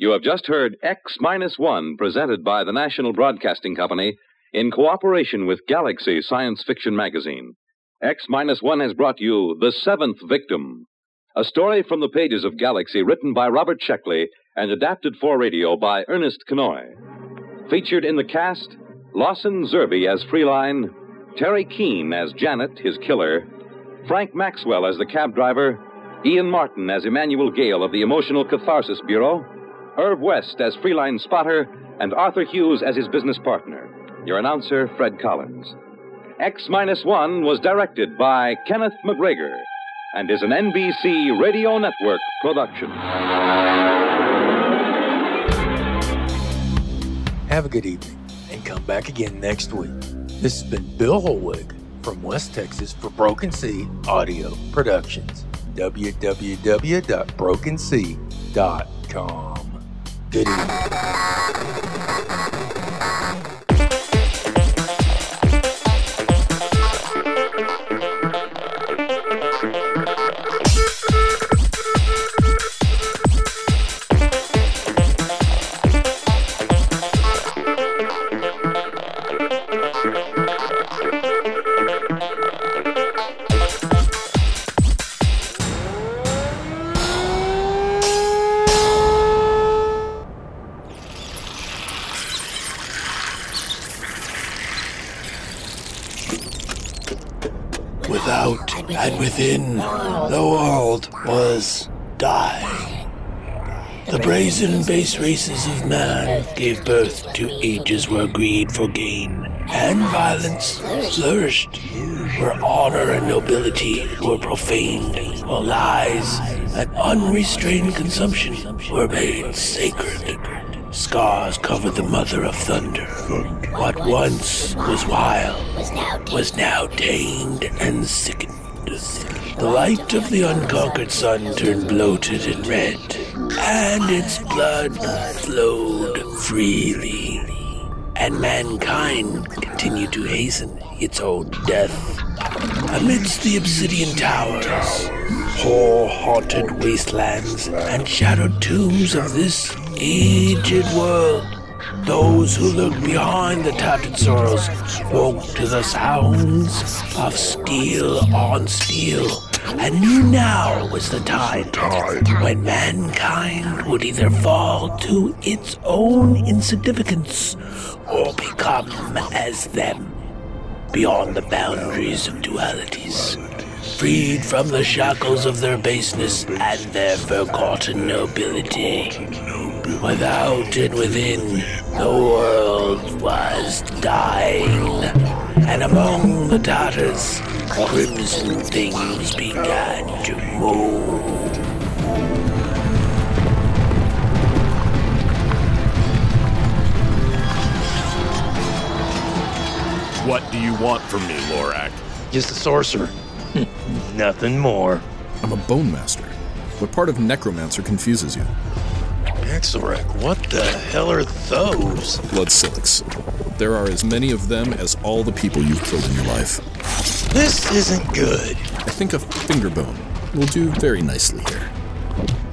You have just heard X Minus One, presented by the National Broadcasting Company in cooperation with Galaxy Science Fiction Magazine. X minus one has brought you The Seventh Victim, a story from the pages of Galaxy written by Robert Sheckley and adapted for radio by Ernest Kinoy. Featured in the cast, Lawson Zerbe as Frelaine, Teri Keane as Janet, his killer, Frank Maxwell as the cab driver, Ian Martin as Emmanuel Gale of the Emotional Catharsis Bureau, Irv West as Frelaine Spotter, and Arthur Hughes as his business partner. Your announcer, Fred Collins. X Minus One was directed by Kenneth McGregor and is an NBC Radio Network production. Have a good evening and come back again next week. This has been Bill Hollweg from West Texas for Broken Sea Audio Productions. www.brokensea.com. Good evening. Within, the world was dying. The brazen base races of man gave birth to ages where greed for gain and violence flourished, where honor and nobility were profaned, while lies and unrestrained consumption were made sacred. Scars covered the mother of thunder. What once was wild was now tamed and sickened. The light of the unconquered sun turned bloated and red, and its blood flowed freely. And mankind continued to hasten its own death. Amidst the obsidian towers, horror-haunted wastelands, and shadowed tombs of this aged world, those who lurked behind the tattered sorrows woke to the sounds of steel on steel, and knew now was the time when mankind would either fall to its own insignificance or become as them, beyond the boundaries of dualities. Freed from the shackles of their baseness and their forgotten nobility. Without and within, the world was dying. And among the tatters, crimson things began to move. What do you want from me, Lorak? Just a sorcerer. Nothing more. I'm a bone master. What part of necromancer confuses you? Axelrek, what the hell are those? Blood silics. There are as many of them as all the people you've killed in your life. This isn't good. I think a finger bone will do very nicely here.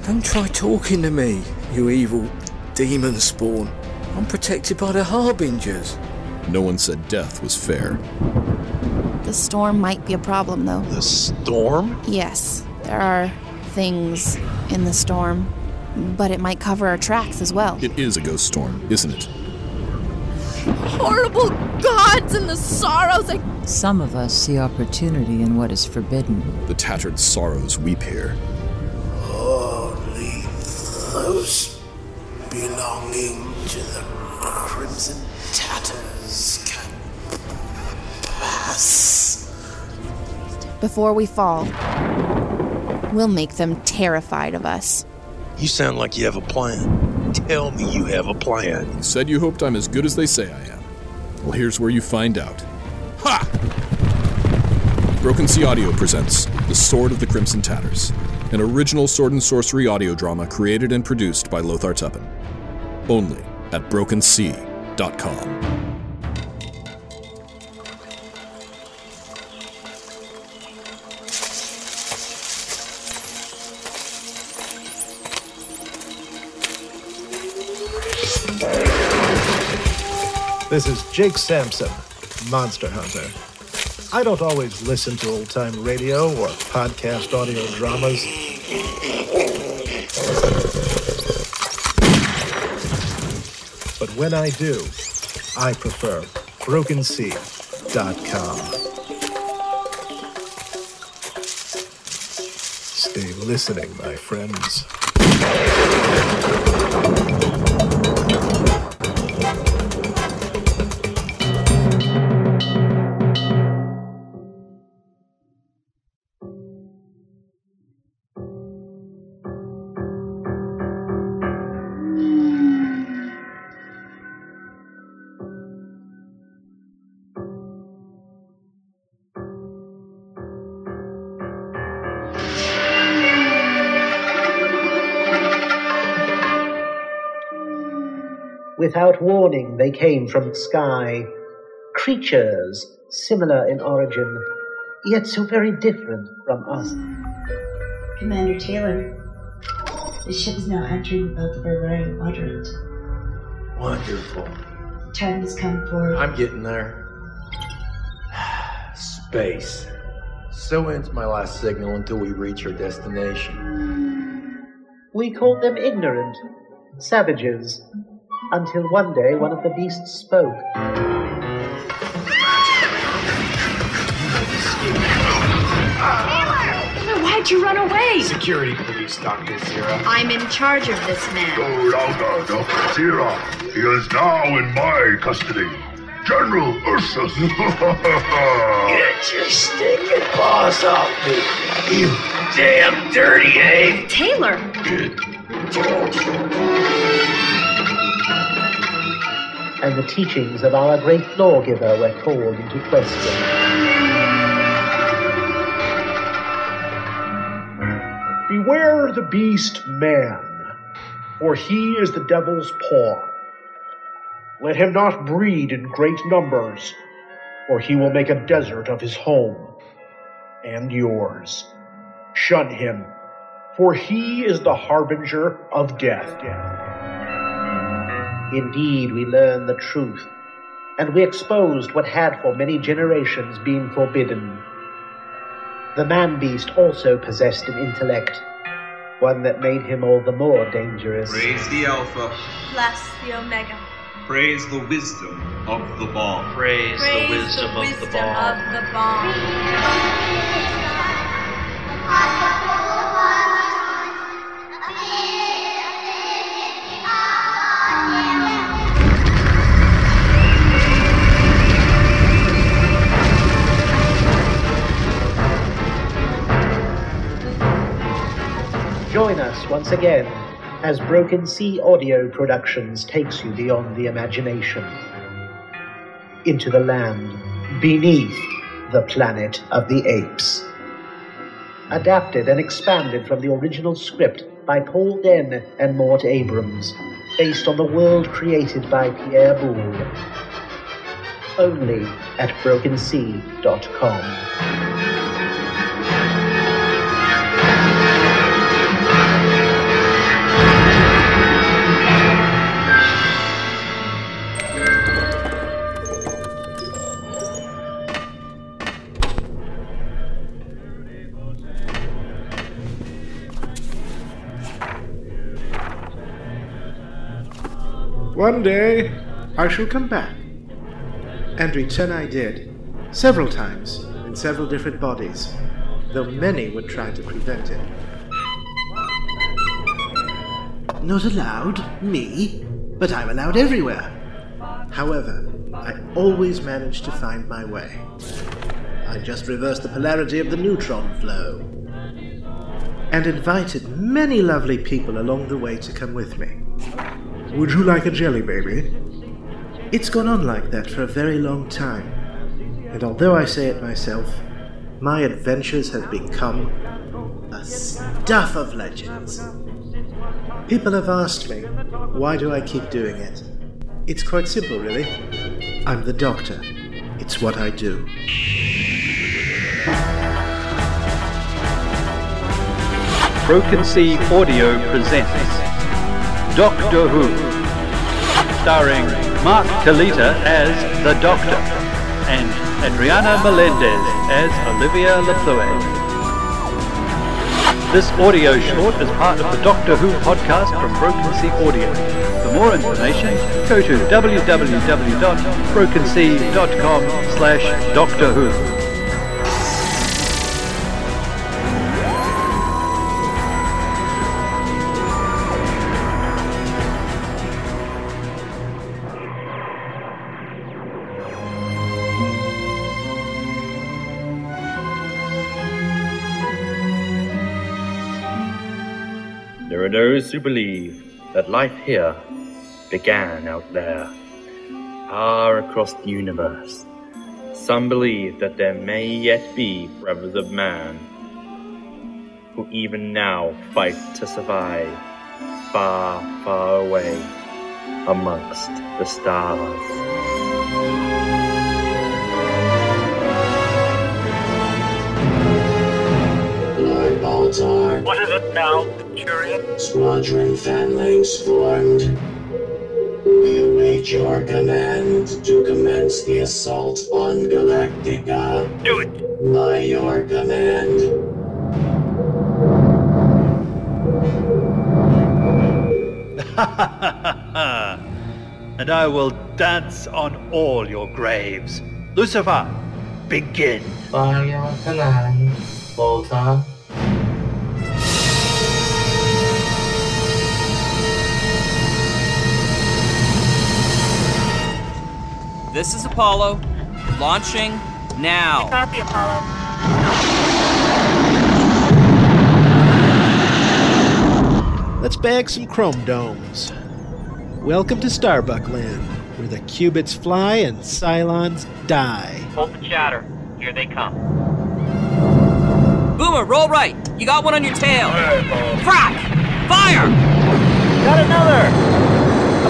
Don't try talking to me, you evil demon spawn. I'm protected by the Harbingers. No one said death was fair. The storm might be a problem, though. The storm? Yes, there are things in the storm, but it might cover our tracks as well. It is a ghost storm, isn't it? Horrible gods and the sorrows I. Some of us see opportunity in what is forbidden. The tattered sorrows weep here. Only those belonging to the Crimson Tatters can pass. Before we fall, we'll make them terrified of us. You sound like you have a plan. Tell me you have a plan. You said you hoped I'm as good as they say I am. Well, here's where you find out. Ha! Broken Sea Audio presents The Sword of the Crimson Tatters, an original sword and sorcery audio drama created and produced by Lothar Tuppen. Only at brokensea.com. This is Jake Sampson, Monster Hunter. I don't always listen to old time radio or podcast audio dramas. But when I do, I prefer BrokenSea.com. Stay listening, my friends. Without warning, they came from the sky. Creatures similar in origin, yet so very different from us. Commander Taylor, the ship is now entering the belt of Barbarian Quadrant. Wonderful. Time has come for. I'm getting there. Space. So ends my last signal until we reach our destination. We called them ignorant, savages, until one day one of the beasts spoke. Taylor, why'd you run away? Security police, Dr. Zira. I'm in charge of this man. Go louder, Dr. Zira. He is now in my custody. General Ursus. Get your stinking paws off me, you damn dirty ape! Taylor! And the teachings of our great lawgiver were called into question. Beware the beast man, for he is the devil's paw. Let him not breed in great numbers, or he will make a desert of his home and yours. Shun him, for he is the harbinger of death. Indeed, we learned the truth, and we exposed what had for many generations been forbidden. The man beast also possessed an intellect, one that made him all the more dangerous. Praise the Alpha. Bless the Omega. Praise the wisdom of the bomb. Praise, the wisdom, of the bomb. of the bomb. Join us once again as Broken Sea Audio Productions takes you beyond the imagination into the land beneath the planet of the apes. Adapted and expanded from the original script by Paul Dehn and Mort Abrahams, based on the world created by Pierre Boulle. Only at brokensea.com. One day, I shall come back. And return I did, several times, in several different bodies, though many would try to prevent it. Not allowed? Me? But I'm allowed everywhere. However, I always manage to find my way. I just reversed the polarity of the neutron flow. And invited many lovely people along the way to come with me. Would you like a jelly baby? It's gone on like that for a very long time. And although I say it myself, my adventures have become a stuff of legends. People have asked me, why do I keep doing it? It's quite simple, really. I'm the doctor. It's what I do. Broken Sea Audio presents Doctor Who, starring Mark Kalita as the Doctor and Adriana Melendez as Olivia LaPlue. This audio short is part of the Doctor Who podcast from Broken Sea Audio. For more information, go to www.brokensea.com slash Doctor Who. Those who believe that life here began out there, far across the universe. Some believe that there may yet be brothers of man who even now fight to survive far, far away amongst the stars. Lord Baltar. What is it now, Centurion? Squadron phalanx formed. We await your command to commence the assault on Galactica. Do it! By your command. and I will dance on all your graves. Lucifer, begin. By your command, Baltar. This is Apollo. Launching now. Copy, Apollo. Let's bag some chrome domes. Welcome to Starbuck Land, where the cubits fly and Cylons die. Hold the chatter. Here they come. Boomer, roll right. You got one on your tail. Frack! Fire! Got another!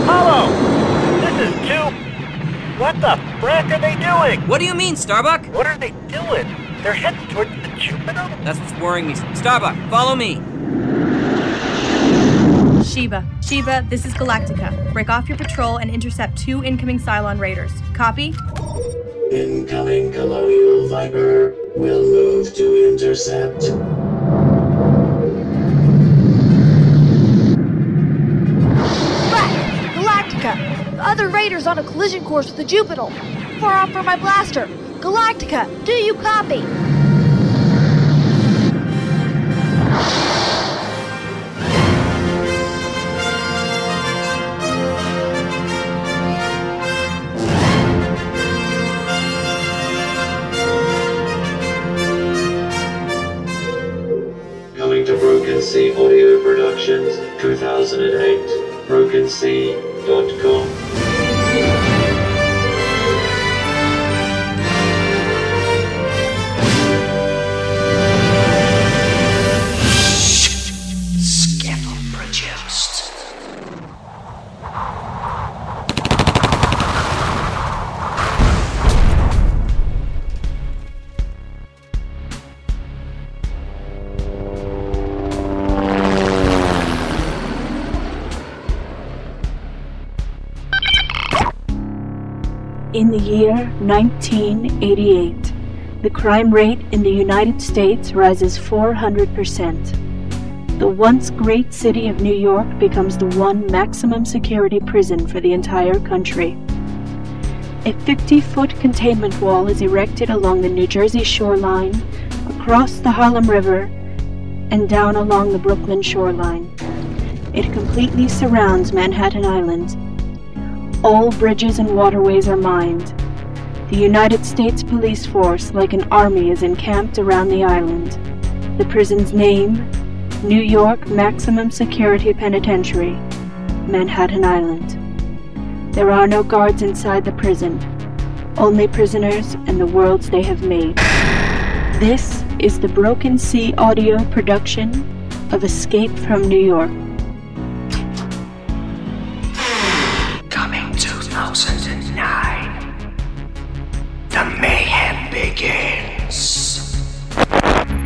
Apollo! This is two. What the frack are they doing? What do you mean, Starbuck? What are they doing? They're heading towards the Jupiter? That's what's worrying me. Starbuck, follow me. Sheba. Sheba, this is Galactica. Break off your patrol and intercept two incoming Cylon raiders. Copy? Incoming Colonial Viper We'll move to intercept. Other raiders on a collision course with the Jupiter. Far off from my blaster. Galactica, do you copy? Coming to Broken Sea Audio Productions, 2008. BrokenSea.com. the year 1988, the crime rate in the United States rises 400%. The once great city of New York becomes the one maximum security prison for the entire country. A 50 foot containment wall is erected along the New Jersey shoreline, across the Harlem River, and down along the Brooklyn shoreline. It completely surrounds Manhattan Island. All bridges and waterways are mined. The United States Police Force, like an army, is encamped around the island. The prison's name New York Maximum Security Penitentiary, Manhattan Island. There are no guards inside the prison, only prisoners and the worlds they have made. This is the Broken Sea audio production of Escape from New York.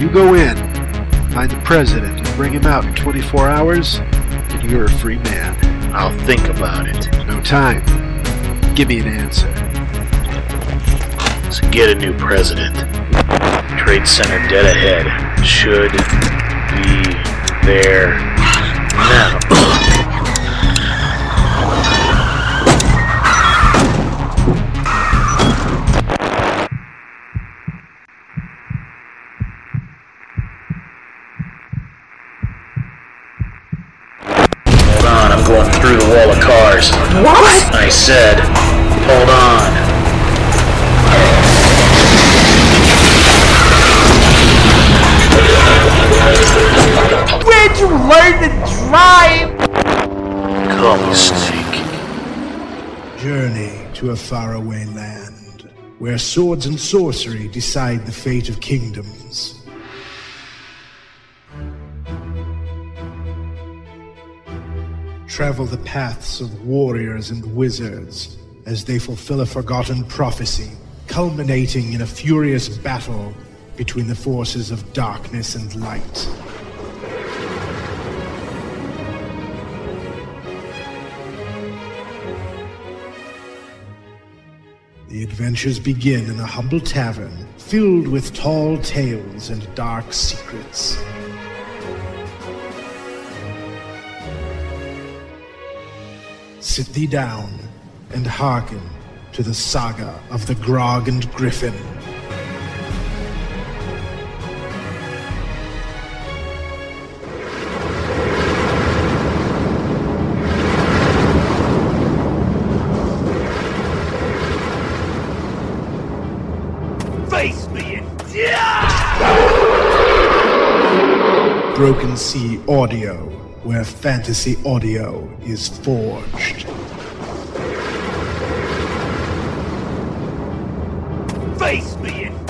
You go in, find the president, and bring him out in 24 hours, and you're a free man. I'll think about it. No time. Give me an answer. So get a new president. Trade Center dead ahead. Should be there now. Where swords and sorcery decide the fate of kingdoms. Travel the paths of warriors and wizards as they fulfill a forgotten prophecy, culminating in a furious battle between the forces of darkness and light. The adventures begin in a humble tavern filled with tall tales and dark secrets. Sit thee down and hearken to the saga of the Grog and Griffin. Broken Sea Audio, where fantasy audio is forged. Face me and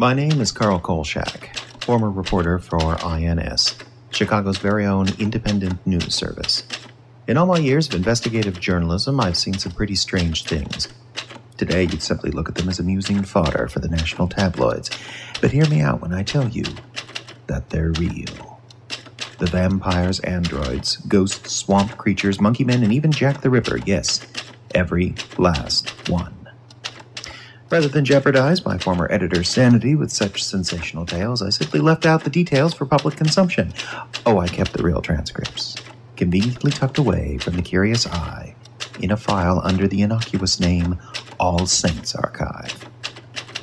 My name is Carl Kolchak, former reporter for INS, Chicago's very own independent news service. In all my years of investigative journalism, I've seen some pretty strange things. Today, you'd simply look at them as amusing fodder for the national tabloids. But hear me out when I tell you that they're real. The vampires, androids, ghosts, swamp creatures, monkey men, and even Jack the Ripper yes, every last. Rather than jeopardize my former editor's sanity with such sensational tales, I simply left out the details for public consumption. Oh, I kept the real transcripts, conveniently tucked away from the curious eye in a file under the innocuous name All Saints Archive.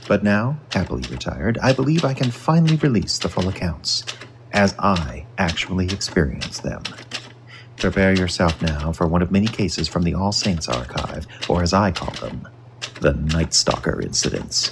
But now, happily retired, I believe I can finally release the full accounts, as I actually experienced them. Prepare yourself now for one of many cases from the All Saints Archive, or as I call them, the Night Stalker incidents.